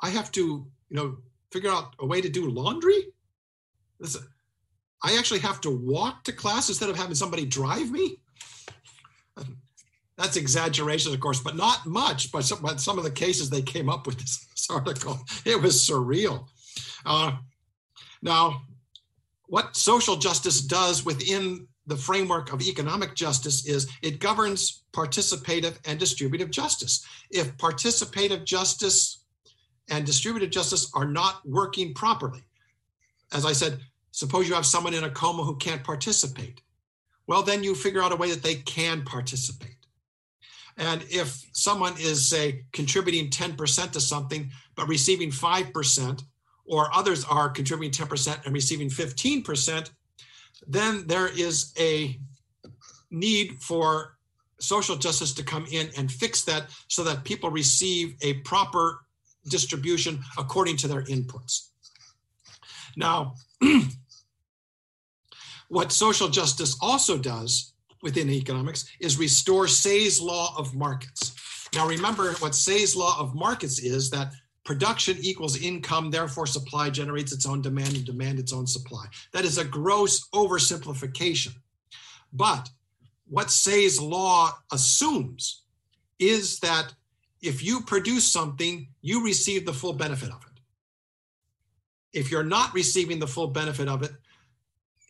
I have to, you know, figure out a way to do laundry? This, I actually have to walk to class instead of having somebody drive me? That's exaggeration, of course, but not much. But some, but some of the cases they came up with this, article, it was surreal. Uh, now, what social justice does within the framework of economic justice is it governs participative and distributive justice. If participative justice and distributive justice are not working properly, as I said, suppose you have someone in a coma who can't participate. Well, then you figure out a way that they can participate. And if someone is, say, contributing 10% to something, but receiving 5%, or others are contributing 10% and receiving 15%, then there is a need for social justice to come in and fix that so that people receive a proper distribution according to their inputs. Now, what social justice also does within economics is restore Say's law of markets. Now, remember what Say's law of markets is that production equals income, therefore supply generates its own demand and demand its own supply. That is a gross oversimplification. But what Say's law assumes is that if you produce something, you receive the full benefit of it. If you're not receiving the full benefit of it,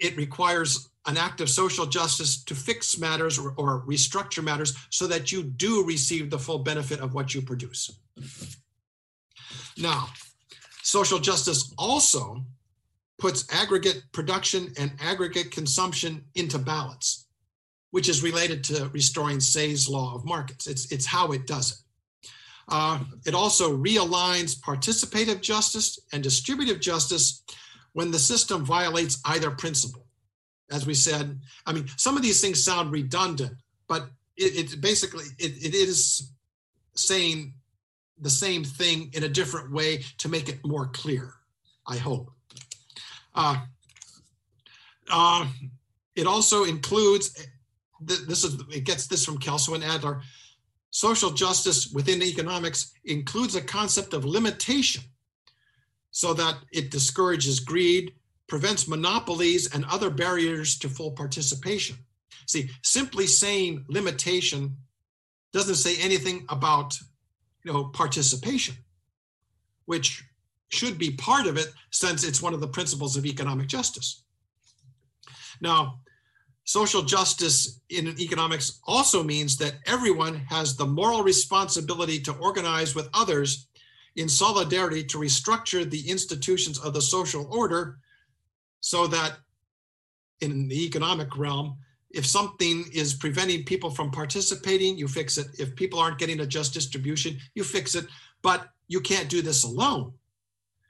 it requires an act of social justice to fix matters or, or, restructure matters so that you do receive the full benefit of what you produce. Now, social justice also puts aggregate production and aggregate consumption into balance, which is related to restoring Say's law of markets. It's, it's how it does it. Uh, it also realigns participative justice and distributive justice when the system violates either principle. As we said, I mean, some of these things sound redundant, but it, it basically it, it is saying the same thing in a different way to make it more clear. I hope. Uh, uh, it also includes this is it gets this from Kelso and Adler social justice within economics includes a concept of limitation so that it discourages greed, prevents monopolies and other barriers to full participation. See, simply saying limitation doesn't say anything about you know participation, which should be part of it since it's one of the principles of economic justice. Now, social justice in economics also means that everyone has the moral responsibility to organize with others in solidarity to restructure the institutions of the social order so that in the economic realm, if something is preventing people from participating, you fix it. If people aren't getting a just distribution, you fix it. But you can't do this alone.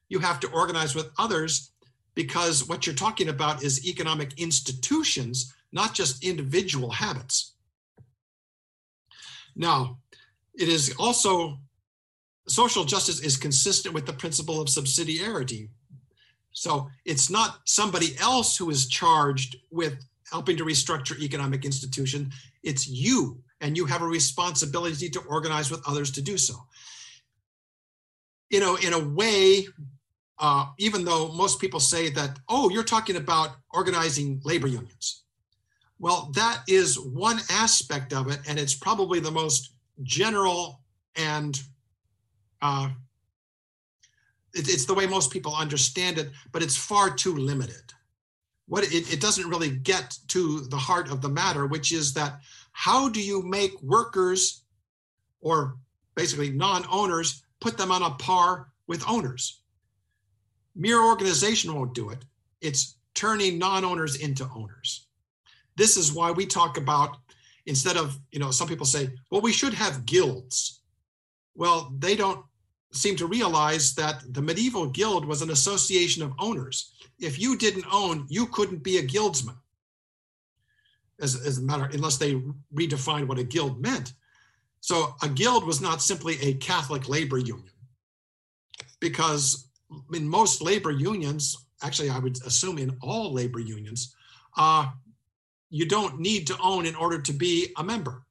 You have to organize with others because what you're talking about is economic institutions not just individual habits. Now, it is also social justice is consistent with the principle of subsidiarity. So it's not somebody else who is charged with helping to restructure economic institution. It's you, and you have a responsibility to organize with others to do so. You know, in a way, uh, even though most people say that, oh, you're talking about organizing labor unions. Well, that is one aspect of it, and it's probably the most general and uh, it, it's the way most people understand it, but it's far too limited. what it, it doesn't really get to the heart of the matter, which is that how do you make workers or basically non-owners put them on a par with owners? Mere organization won't do it. It's turning non-owners into owners. This is why we talk about instead of, you know, some people say, well, we should have guilds. Well, they don't seem to realize that the medieval guild was an association of owners. If you didn't own, you couldn't be a guildsman. As, as a matter, unless they redefined what a guild meant. So a guild was not simply a Catholic labor union, because in most labor unions, actually, I would assume in all labor unions, uh, you don't need to own in order to be a member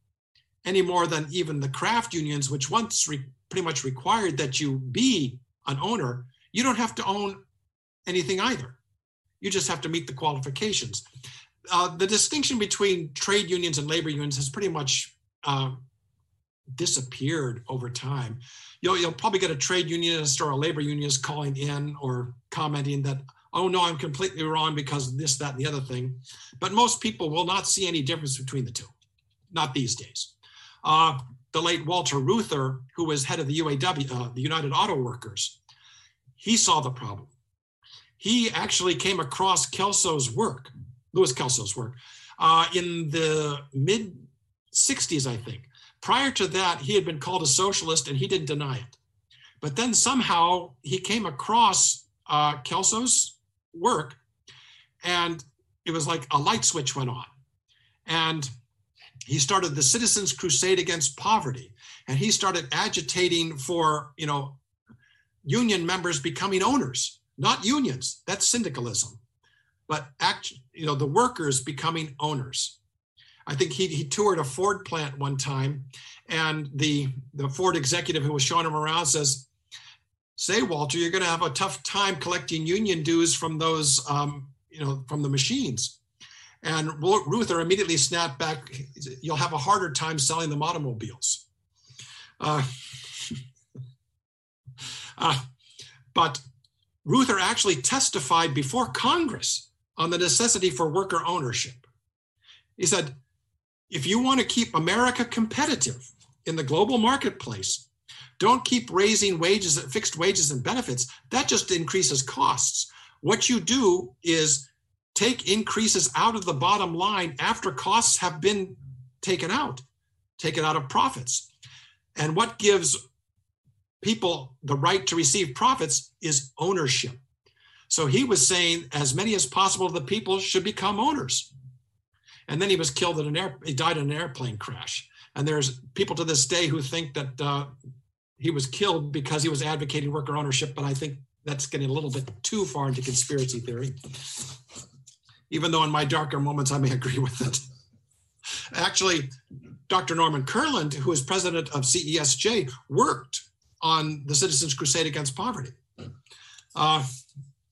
any more than even the craft unions, which once re- pretty much required that you be an owner, you don't have to own anything either. You just have to meet the qualifications. Uh, the distinction between trade unions and labor unions has pretty much uh, disappeared over time. You'll, you'll probably get a trade unionist or a labor unionist calling in or commenting that, oh no, I'm completely wrong because this, that, and the other thing. But most people will not see any difference between the two, not these days. Uh, the late Walter Reuther, who was head of the UAW, uh, the United Auto Workers, he saw the problem. He actually came across Kelso's work, Louis Kelso's work, uh, in the mid 60s, I think. Prior to that, he had been called a socialist and he didn't deny it. But then somehow he came across uh, Kelso's work and it was like a light switch went on. And he started the Citizens Crusade Against Poverty. And he started agitating for, you know, union members becoming owners, not unions. That's syndicalism. But act, you know, the workers becoming owners. I think he, he toured a Ford plant one time, and the, the Ford executive who was showing him around says, Say, Walter, you're going to have a tough time collecting union dues from those, um, you know, from the machines. And Reuther immediately snapped back, You'll have a harder time selling them automobiles. Uh, uh, but Reuther actually testified before Congress on the necessity for worker ownership. He said, if you want to keep America competitive in the global marketplace, don't keep raising wages, fixed wages and benefits. That just increases costs. What you do is take increases out of the bottom line after costs have been taken out, taken out of profits. And what gives people the right to receive profits is ownership. So he was saying as many as possible of the people should become owners and then he was killed in an air. He died in an airplane crash. And there's people to this day who think that uh, he was killed because he was advocating worker ownership. But I think that's getting a little bit too far into conspiracy theory. Even though in my darker moments I may agree with it. Actually, Dr. Norman Kurland, who is president of CESJ, worked on the Citizens Crusade Against Poverty. Uh,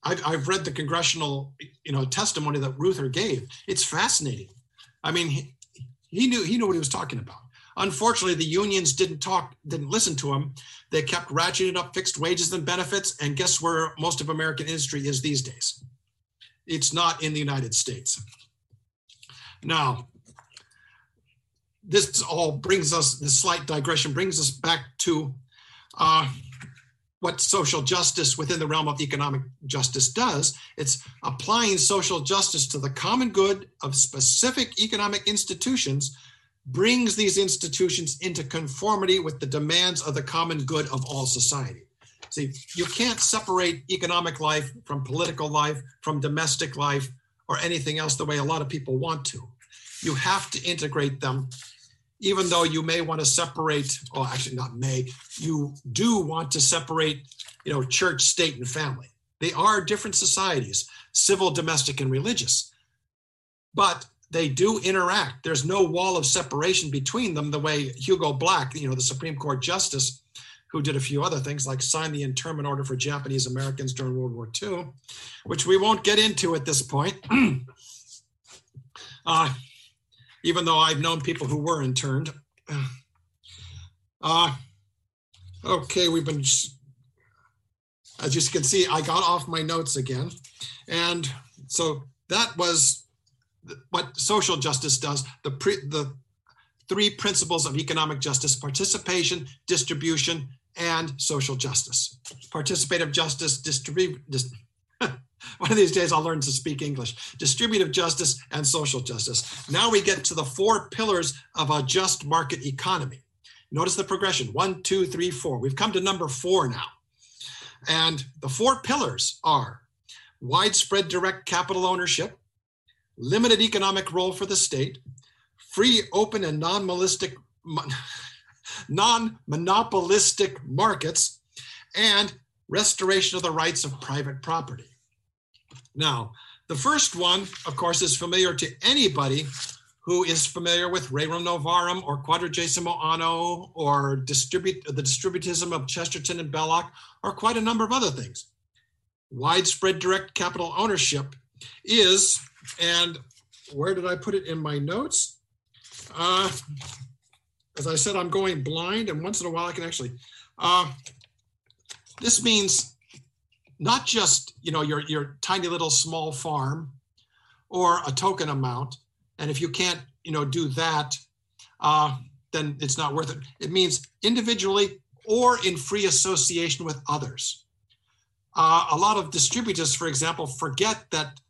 I've, I've, read the congressional, you know, testimony that Reuther gave. It's fascinating. I mean, he, he knew he knew what he was talking about. Unfortunately, the unions didn't talk, didn't listen to him. They kept ratcheting up fixed wages and benefits. And guess where most of American industry is these days? It's not in the United States. Now, this all brings us, this slight digression brings us back to uh, what social justice within the realm of economic justice does. It's applying social justice to the common good of specific economic institutions, brings these institutions into conformity with the demands of the common good of all society. See, you can't separate economic life from political life, from domestic life, or anything else the way a lot of people want to. You have to integrate them even though you may want to separate, oh, actually not may, you do want to separate, you know, church, state, and family. They are different societies, civil, domestic, and religious. But they do interact. There's no wall of separation between them the way Hugo Black, you know, the Supreme Court justice, who did a few other things like sign the internment order for Japanese Americans during World War II, which we won't get into at this point. uh, even though I've known people who were interned. Uh, okay, we've been, as you can see, I got off my notes again. And so that was what social justice does. The pre, the three principles of economic justice: participation, distribution, and social justice. Participative justice, distribute. Dis, one of these days I'll learn to speak English. Distributive justice and social justice. Now we get to the four pillars of a just market economy. Notice the progression one, two, three, four. We've come to number four now. And the four pillars are widespread direct capital ownership, limited economic role for the state, free, open, and non-monopolistic non-monopolistic markets, and restoration of the rights of private property. Now, the first one, of course, is familiar to anybody who is familiar with Rerum Novarum or Quadragesimo Anno or distribute, the distributism of Chesterton and Belloc or quite a number of other things. Widespread direct capital ownership is, and where did I put it in my notes? Uh, as I said, I'm going blind, and once in a while I can actually. Uh, this means not just you know your your tiny little small farm or a token amount, and if you can't you know do that, uh, then it's not worth it. It means individually or in free association with others. Uh, a lot of distributists, for example, forget that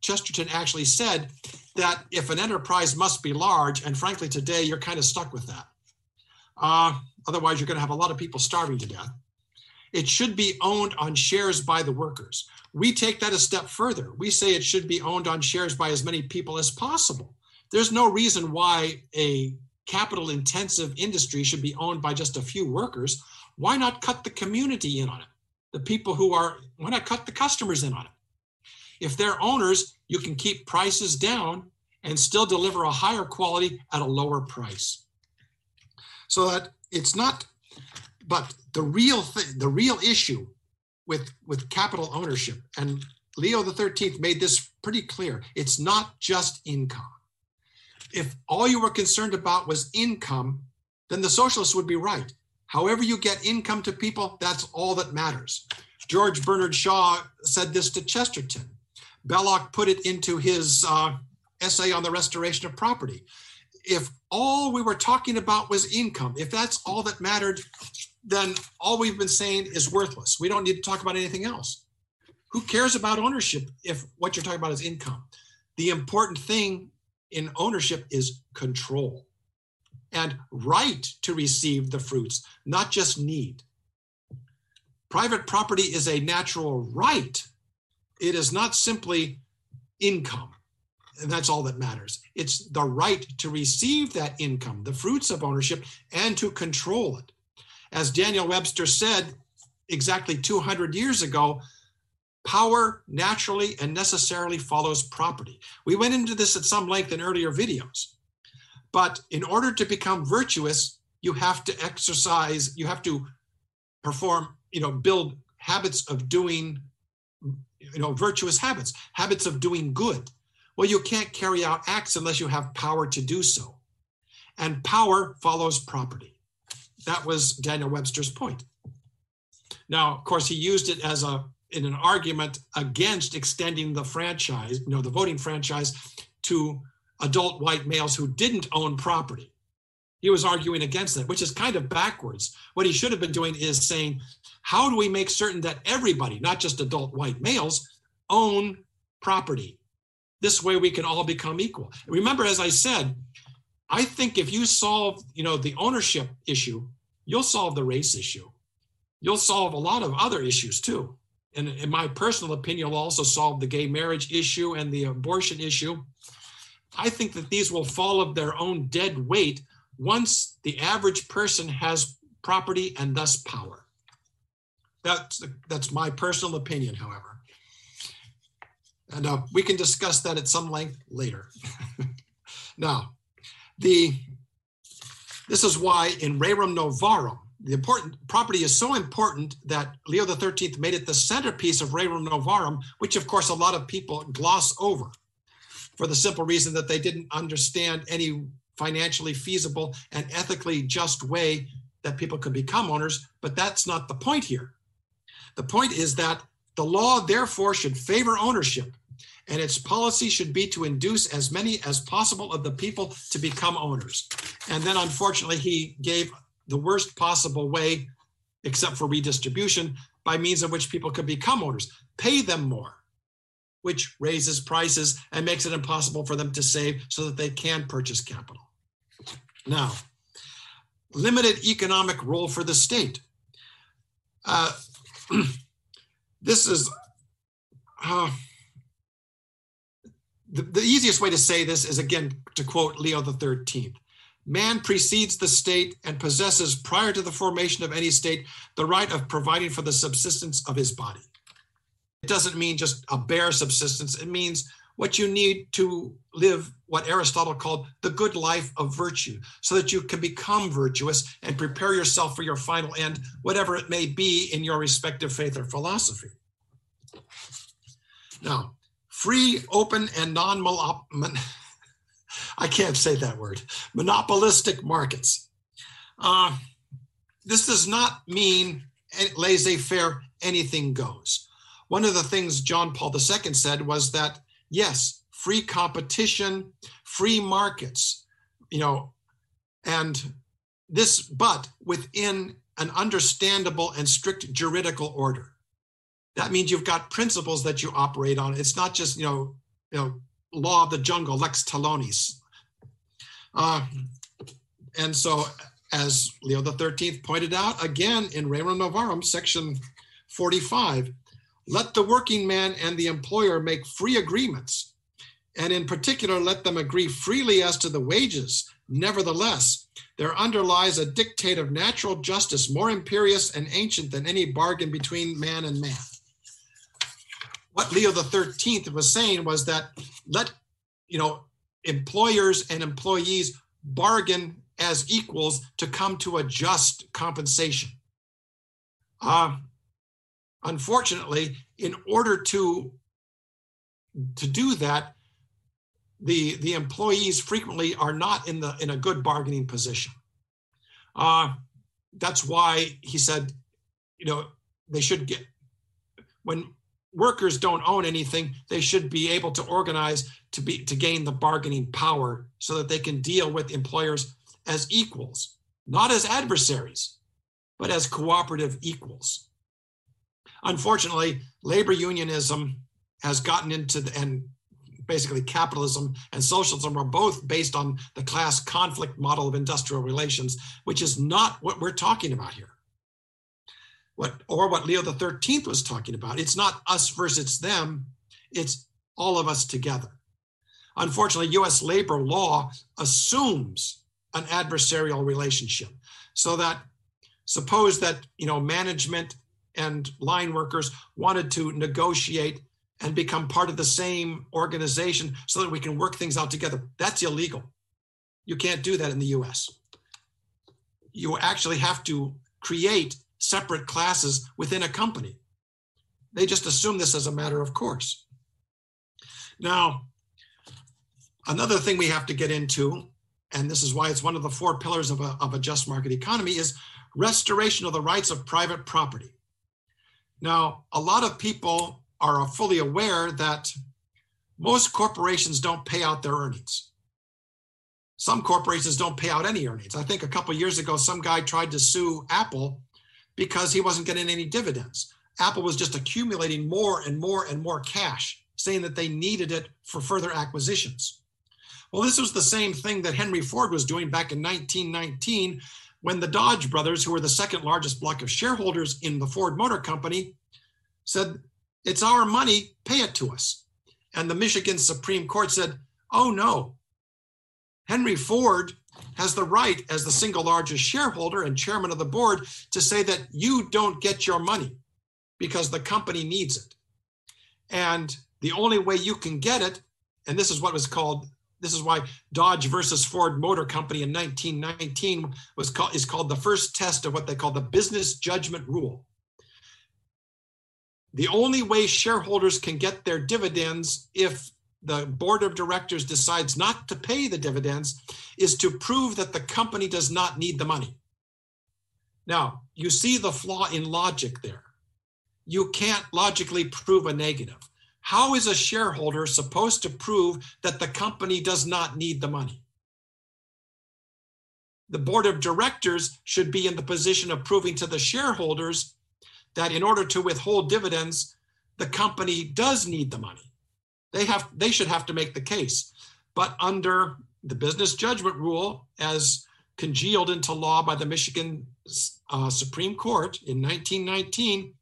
Chesterton actually said that if an enterprise must be large, and frankly, today you're kind of stuck with that. Uh, otherwise, you're going to have a lot of people starving to death. It should be owned on shares by the workers. We take that a step further. We say it should be owned on shares by as many people as possible. There's no reason why a capital intensive industry should be owned by just a few workers. Why not cut the community in on it? The people who are, why not cut the customers in on it? If they're owners, you can keep prices down and still deliver a higher quality at a lower price. So that it's not, but the real thing, the real issue with, with capital ownership, and Leo the 13th made this pretty clear, it's not just income. If all you were concerned about was income, then the socialists would be right. However, you get income to people, that's all that matters. George Bernard Shaw said this to Chesterton. Belloc put it into his uh, essay on the restoration of property. If all we were talking about was income, if that's all that mattered, then all we've been saying is worthless. We don't need to talk about anything else. Who cares about ownership if what you're talking about is income? The important thing in ownership is control and right to receive the fruits, not just need. Private property is a natural right it is not simply income. And that's all that matters. It's the right to receive that income, the fruits of ownership, and to control it. As Daniel Webster said exactly 200 years ago, power naturally and necessarily follows property. We went into this at some length in earlier videos. But in order to become virtuous, you have to exercise, you have to perform, you know, build habits of doing you know, virtuous habits, habits of doing good. Well, you can't carry out acts unless you have power to do so. And power follows property. That was Daniel Webster's point. Now, of course, he used it as a in an argument against extending the franchise, you know, the voting franchise to adult white males who didn't own property. He was arguing against that, which is kind of backwards. What he should have been doing is saying how do we make certain that everybody, not just adult white males, own property? This way we can all become equal. Remember, as I said, I think if you solve, you know, the ownership issue, you'll solve the race issue. You'll solve a lot of other issues too. And in my personal opinion, you'll also solve the gay marriage issue and the abortion issue. I think that these will fall of their own dead weight once the average person has property and thus power. That's, that's my personal opinion, however. And uh, we can discuss that at some length later. now, the this is why in Rerum Novarum, the important property is so important that Leo XIII made it the centerpiece of Rerum Novarum, which of course a lot of people gloss over for the simple reason that they didn't understand any financially feasible and ethically just way that people could become owners. But that's not the point here. The point is that the law, therefore, should favor ownership and its policy should be to induce as many as possible of the people to become owners. And then unfortunately, he gave the worst possible way, except for redistribution, by means of which people could become owners. Pay them more, which raises prices and makes it impossible for them to save so that they can purchase capital. Now, limited economic role for the state. Uh, this is uh, the, the easiest way to say this is again to quote Leo the 13th. Man precedes the state and possesses, prior to the formation of any state, the right of providing for the subsistence of his body. It doesn't mean just a bare subsistence, it means what you need to live what Aristotle called the good life of virtue, so that you can become virtuous and prepare yourself for your final end, whatever it may be in your respective faith or philosophy. Now, free, open, and non I can't say that word monopolistic markets. Uh, this does not mean laissez faire, anything goes. One of the things John Paul II said was that, yes, free competition, free markets, you know, and this, but within an understandable and strict juridical order. That means you've got principles that you operate on. It's not just, you know, you know, law of the jungle, lex talionis. Uh, and so, as Leo the 13th pointed out again in Rerum Novarum, section 45, let the working man and the employer make free agreements and in particular, let them agree freely as to the wages. Nevertheless, there underlies a dictate of natural justice more imperious and ancient than any bargain between man and man. What Leo 13th was saying was that let, you know, employers and employees bargain as equals to come to a just compensation. Uh, unfortunately, in order to to do that, the the employees frequently are not in the in a good bargaining position. Uh, that's why he said, you know, they should get when workers don't own anything, they should be able to organize to be to gain the bargaining power so that they can deal with employers as equals, not as adversaries, but as cooperative equals. Unfortunately, labor unionism has gotten into the, and basically capitalism and socialism are both based on the class conflict model of industrial relations, which is not what we're talking about here. What or what Leo 13th was talking about. It's not us versus them, it's all of us together. Unfortunately, US labor law assumes an adversarial relationship so that suppose that you know management and line workers wanted to negotiate and become part of the same organization so that we can work things out together. That's illegal. You can't do that in the US. You actually have to create separate classes within a company. They just assume this as a matter of course. Now, another thing we have to get into, and this is why it's one of the four pillars of a, of a just market economy, is restoration of the rights of private property. Now, a lot of people are fully aware that most corporations don't pay out their earnings. Some corporations don't pay out any earnings. I think a couple years ago, some guy tried to sue Apple because he wasn't getting any dividends. Apple was just accumulating more and more and more cash, saying that they needed it for further acquisitions. Well, this was the same thing that Henry Ford was doing back in 1919 when the Dodge brothers, who were the second largest block of shareholders in the Ford Motor Company, said it's our money, pay it to us. And the Michigan Supreme Court said, oh no. Henry Ford has the right, as the single largest shareholder and chairman of the board, to say that you don't get your money because the company needs it. And the only way you can get it, and this is what was called, this is why Dodge versus Ford Motor Company in 1919 was called is called the first test of what they call the business judgment rule. The only way shareholders can get their dividends if the board of directors decides not to pay the dividends is to prove that the company does not need the money. Now, you see the flaw in logic there. You can't logically prove a negative. How is a shareholder supposed to prove that the company does not need the money? The board of directors should be in the position of proving to the shareholders that in order to withhold dividends, the company does need the money. They have they should have to make the case. But under the business judgment rule, as congealed into law by the Michigan uh, Supreme Court in 1919,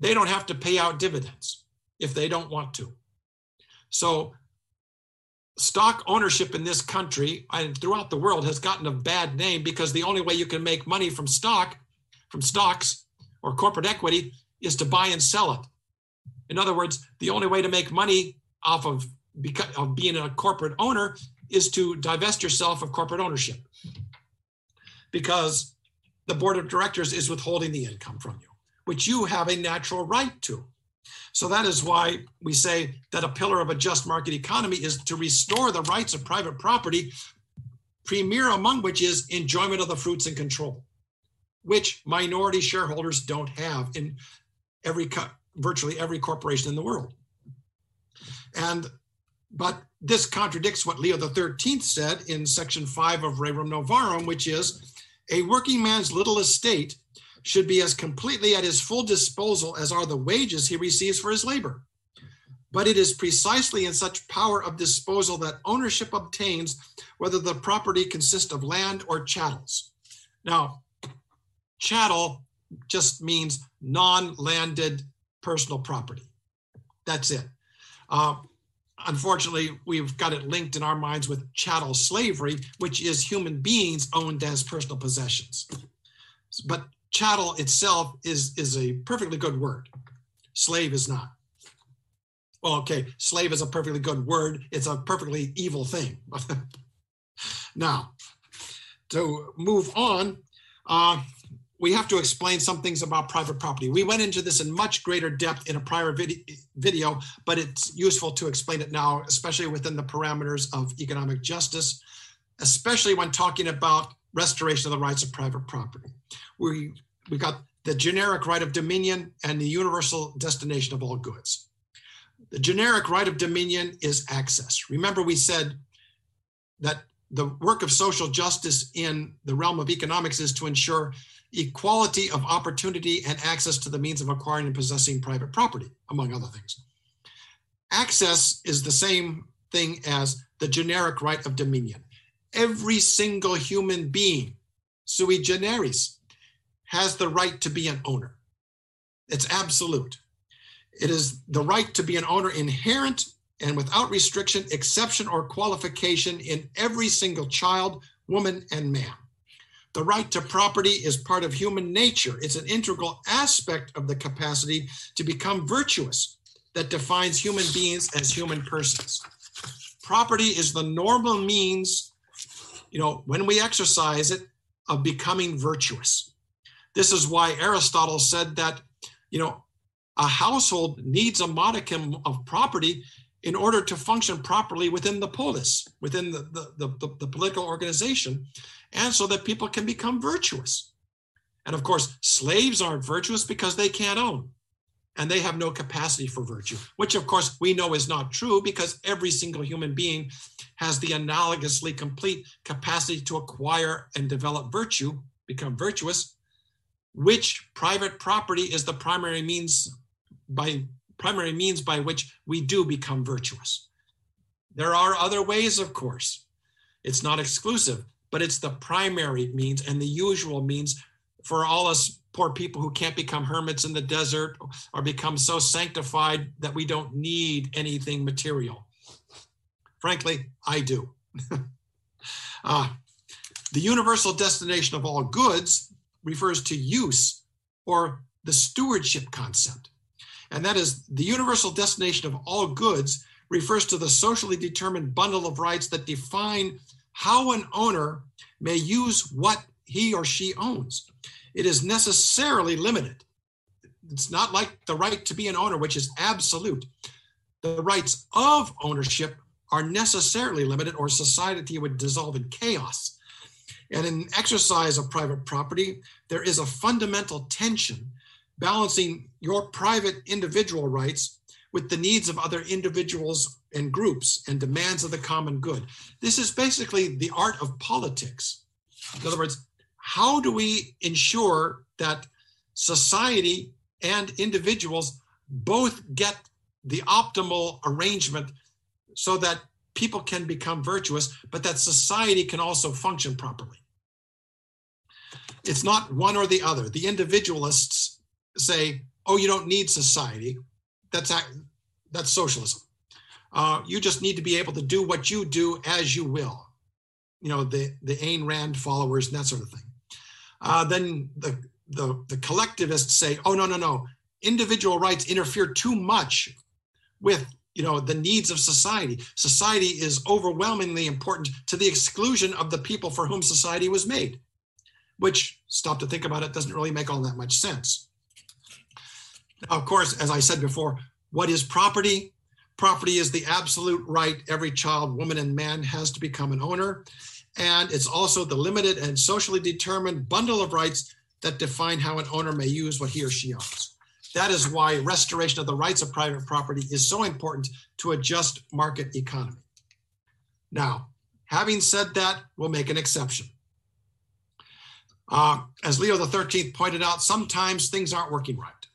they don't have to pay out dividends if they don't want to. So, stock ownership in this country and throughout the world has gotten a bad name because the only way you can make money from stock, from stocks or corporate equity, is to buy and sell it. In other words, the only way to make money off of, of being a corporate owner is to divest yourself of corporate ownership because the board of directors is withholding the income from you, which you have a natural right to. So that is why we say that a pillar of a just market economy is to restore the rights of private property, premier among which is enjoyment of the fruits and control, which minority shareholders don't have in every virtually every corporation in the world. And but this contradicts what Leo XIII said in section 5 of Rerum Novarum, which is a working man's little estate should be as completely at his full disposal as are the wages he receives for his labor. But it is precisely in such power of disposal that ownership obtains, whether the property consists of land or chattels. Now, chattel just means non landed personal property. That's it. Uh, unfortunately, we've got it linked in our minds with chattel slavery, which is human beings owned as personal possessions. But chattel itself is, is a perfectly good word. Slave is not. Well, okay, slave is a perfectly good word. It's a perfectly evil thing. now, to move on, uh, we have to explain some things about private property. We went into this in much greater depth in a prior vid- video, but it's useful to explain it now, especially within the parameters of economic justice, especially when talking about restoration of the rights of private property. We, we got the generic right of dominion and the universal destination of all goods. The generic right of dominion is access. Remember, we said that the work of social justice in the realm of economics is to ensure equality of opportunity and access to the means of acquiring and possessing private property, among other things. Access is the same thing as the generic right of dominion. Every single human being, sui generis, has the right to be an owner. It's absolute. It is the right to be an owner inherent and without restriction, exception, or qualification in every single child, woman, and man. The right to property is part of human nature. It's an integral aspect of the capacity to become virtuous that defines human beings as human persons. Property is the normal means, you know, when we exercise it, of becoming virtuous. This is why Aristotle said that, you know, a household needs a modicum of property in order to function properly within the polis, within the, the, the, the, political organization, and so that people can become virtuous. And of course, slaves aren't virtuous because they can't own and they have no capacity for virtue, which of course we know is not true because every single human being has the analogously complete capacity to acquire and develop virtue, become virtuous, which private property is the primary means by primary means by which we do become virtuous. There are other ways, of course. It's not exclusive, but it's the primary means and the usual means for all us poor people who can't become hermits in the desert or become so sanctified that we don't need anything material. Frankly, I do. uh, the universal destination of all goods refers to use or the stewardship concept and that is the universal destination of all goods refers to the socially determined bundle of rights that define how an owner may use what he or she owns. It is necessarily limited. It's not like the right to be an owner, which is absolute. The rights of ownership are necessarily limited, or society would dissolve in chaos. And in exercise of private property, there is a fundamental tension balancing your private individual rights with the needs of other individuals and groups and demands of the common good. This is basically the art of politics. In other words, how do we ensure that society and individuals both get the optimal arrangement so that people can become virtuous, but that society can also function properly? It's not one or the other. The individualists say, oh, you don't need society. That's that's socialism. Uh, you just need to be able to do what you do as you will. You know, the the Ayn Rand followers and that sort of thing. Uh, then the, the the collectivists say, oh no no no, individual rights interfere too much with you know the needs of society. Society is overwhelmingly important to the exclusion of the people for whom society was made. Which, stop to think about it, doesn't really make all that much sense. Now, of course, as I said before, what is property? Property is the absolute right every child, woman, and man has to become an owner. And it's also the limited and socially determined bundle of rights that define how an owner may use what he or she owns. That is why restoration of the rights of private property is so important to a just market economy. Now, having said that, we'll make an exception. Uh, as Leo XIII pointed out, sometimes things aren't working right.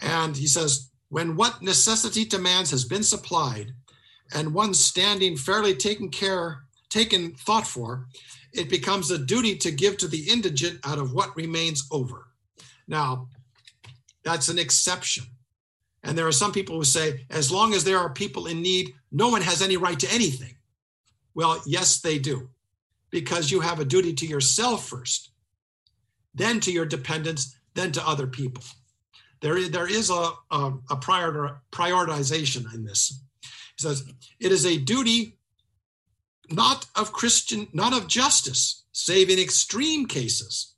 And he says, when what necessity demands has been supplied and one's standing fairly taken care, taken thought for, it becomes a duty to give to the indigent out of what remains over. Now, that's an exception. And there are some people who say, as long as there are people in need, no one has any right to anything. Well, yes, they do, because you have a duty to yourself first, then to your dependents, then to other people. There is, there is a, a, a prior, prioritization in this. He says, it is a duty not of Christian, not of justice, save in extreme cases,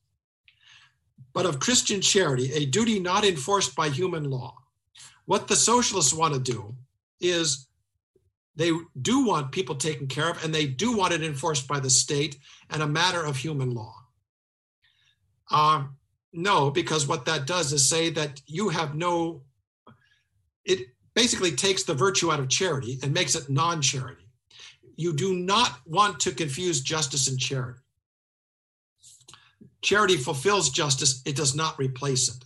but of Christian charity, a duty not enforced by human law. What the socialists want to do is they do want people taken care of and they do want it enforced by the state and a matter of human law. Uh, no, because what that does is say that you have no, it basically takes the virtue out of charity and makes it non charity. You do not want to confuse justice and charity. Charity fulfills justice, it does not replace it.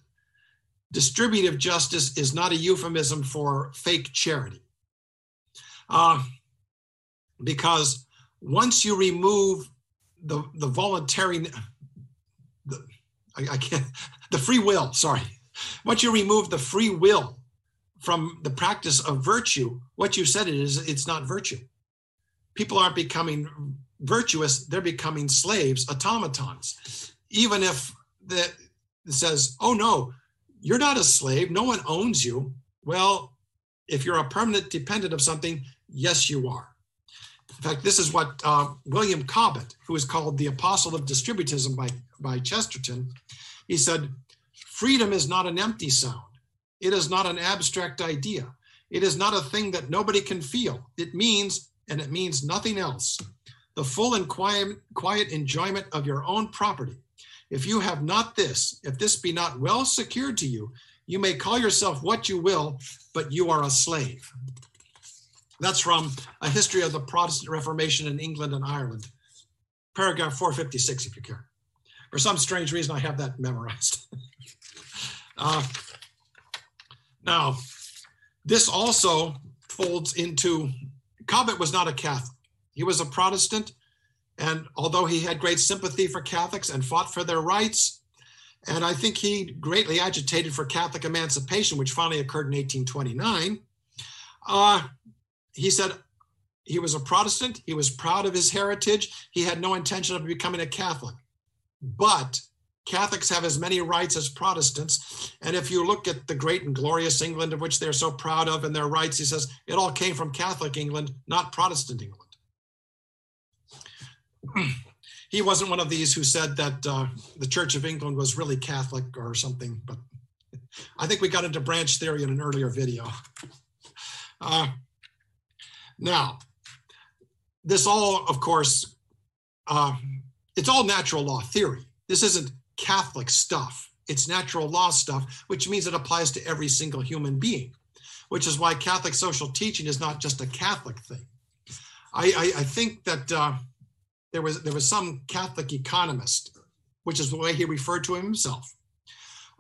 Distributive justice is not a euphemism for fake charity. Uh, because once you remove the, the voluntary, I, I can't, the free will, sorry. Once you remove the free will from the practice of virtue, what you said it is it's not virtue. People aren't becoming virtuous, they're becoming slaves, automatons. Even if that says, oh no, you're not a slave, no one owns you. Well, if you're a permanent dependent of something, yes, you are. In fact, this is what uh, William Cobbett, who is called the apostle of distributism by, by Chesterton, he said, freedom is not an empty sound. It is not an abstract idea. It is not a thing that nobody can feel. It means, and it means nothing else, the full and quiet, quiet enjoyment of your own property. If you have not this, if this be not well secured to you, you may call yourself what you will, but you are a slave. That's from A History of the Protestant Reformation in England and Ireland, paragraph 456, if you care. For some strange reason, I have that memorized. uh, now, this also folds into Cobbett was not a Catholic. He was a Protestant. And although he had great sympathy for Catholics and fought for their rights, and I think he greatly agitated for Catholic emancipation, which finally occurred in 1829, uh, he said he was a Protestant. He was proud of his heritage. He had no intention of becoming a Catholic. But Catholics have as many rights as Protestants. And if you look at the great and glorious England of which they're so proud of and their rights, he says it all came from Catholic England, not Protestant England. he wasn't one of these who said that uh, the Church of England was really Catholic or something, but I think we got into branch theory in an earlier video. Uh, now, this all, of course, uh, it's all natural law theory. This isn't Catholic stuff. It's natural law stuff, which means it applies to every single human being. which is why Catholic social teaching is not just a Catholic thing. I, I, I think that uh, there was there was some Catholic economist, which is the way he referred to himself,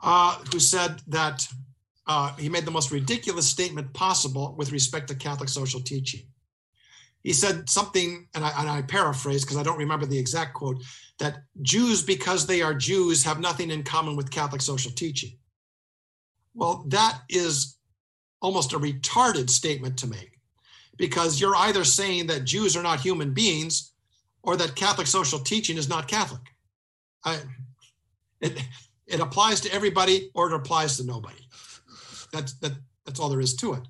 uh, who said that uh, he made the most ridiculous statement possible with respect to Catholic social teaching. He said something, and I, and I paraphrase because I don't remember the exact quote, that Jews, because they are Jews, have nothing in common with Catholic social teaching. Well, that is almost a retarded statement to make because you're either saying that Jews are not human beings or that Catholic social teaching is not Catholic. I, it, it applies to everybody or it applies to nobody. That's, that, that's all there is to it.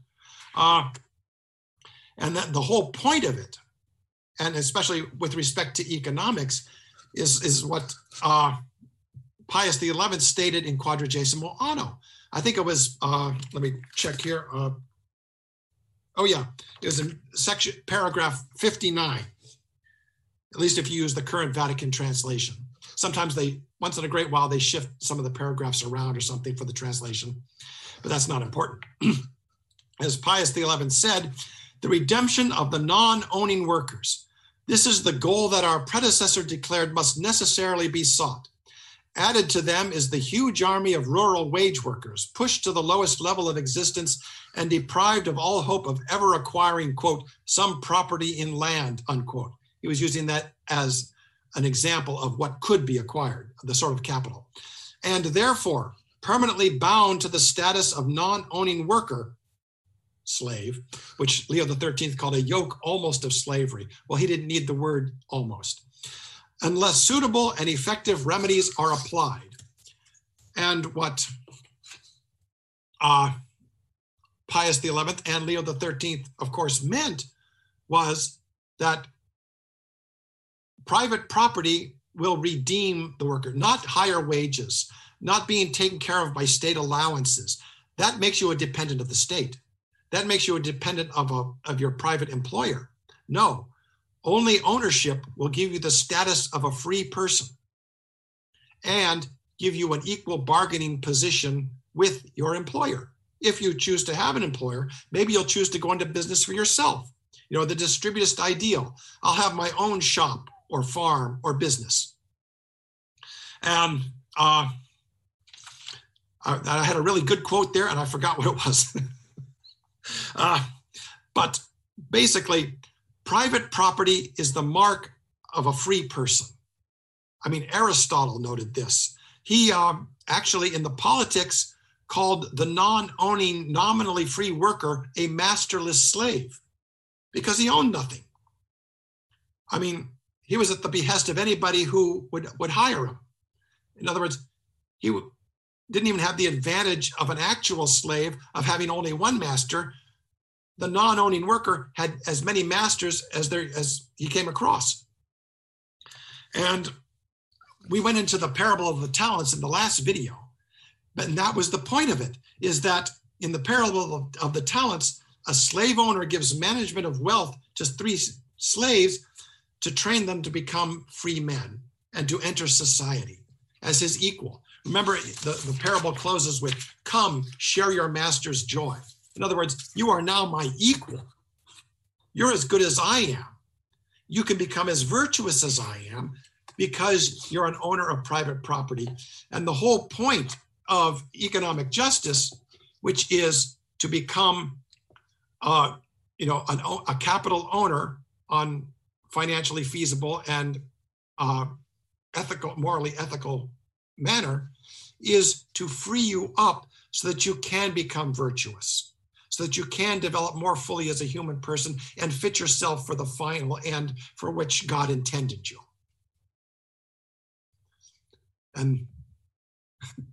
Uh, and the whole point of it, and especially with respect to economics, is, is what uh, Pius XI stated in Quadragesimo Anno. I think it was, uh, let me check here. Uh, oh, yeah, it was in section paragraph 59, at least if you use the current Vatican translation. Sometimes they, once in a great while, they shift some of the paragraphs around or something for the translation, but that's not important. As Pius XI said, the redemption of the non owning workers. This is the goal that our predecessor declared must necessarily be sought. Added to them is the huge army of rural wage workers, pushed to the lowest level of existence and deprived of all hope of ever acquiring, quote, some property in land, unquote. He was using that as an example of what could be acquired, the sort of capital. And therefore, permanently bound to the status of non owning worker, slave, which Leo XIII called a yoke almost of slavery. Well, he didn't need the word almost, unless suitable and effective remedies are applied. And what uh, Pius XI and Leo XIII, of course, meant was that private property will redeem the worker, not higher wages, not being taken care of by state allowances. That makes you a dependent of the state that makes you a dependent of, a, of your private employer. No, only ownership will give you the status of a free person and give you an equal bargaining position with your employer. If you choose to have an employer, maybe you'll choose to go into business for yourself. You know, the distributist ideal. I'll have my own shop or farm or business. And uh, I, I had a really good quote there, and I forgot what it was. Uh, but basically, private property is the mark of a free person. I mean, Aristotle noted this. He um, actually, in the politics, called the non owning, nominally free worker a masterless slave because he owned nothing. I mean, he was at the behest of anybody who would, would hire him. In other words, he didn't even have the advantage of an actual slave of having only one master. The non-owning worker had as many masters as there as he came across. And we went into the parable of the talents in the last video. But that was the point of it, is that in the parable of, of the talents, a slave owner gives management of wealth to three slaves to train them to become free men and to enter society as his equal. Remember, the, the parable closes with, Come, share your master's joy. In other words, you are now my equal. You're as good as I am. You can become as virtuous as I am because you're an owner of private property. And the whole point of economic justice, which is to become, uh, you know, an, a capital owner on financially feasible and uh, ethical, morally ethical manner is to free you up so that you can become virtuous, so that you can develop more fully as a human person and fit yourself for the final end for which God intended you. And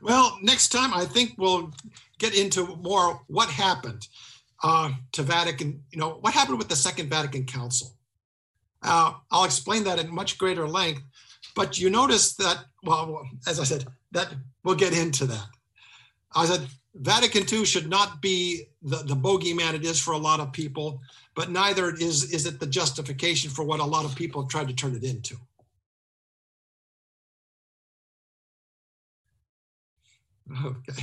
well, next time I think we'll get into more what happened uh, to Vatican, you know, what happened with the Second Vatican Council. Uh, I'll explain that in much greater length but you notice that, well, as I said, that we'll get into that. I said Vatican II should not be the, the bogeyman it is for a lot of people, but neither is, is it the justification for what a lot of people have tried to turn it into. Okay.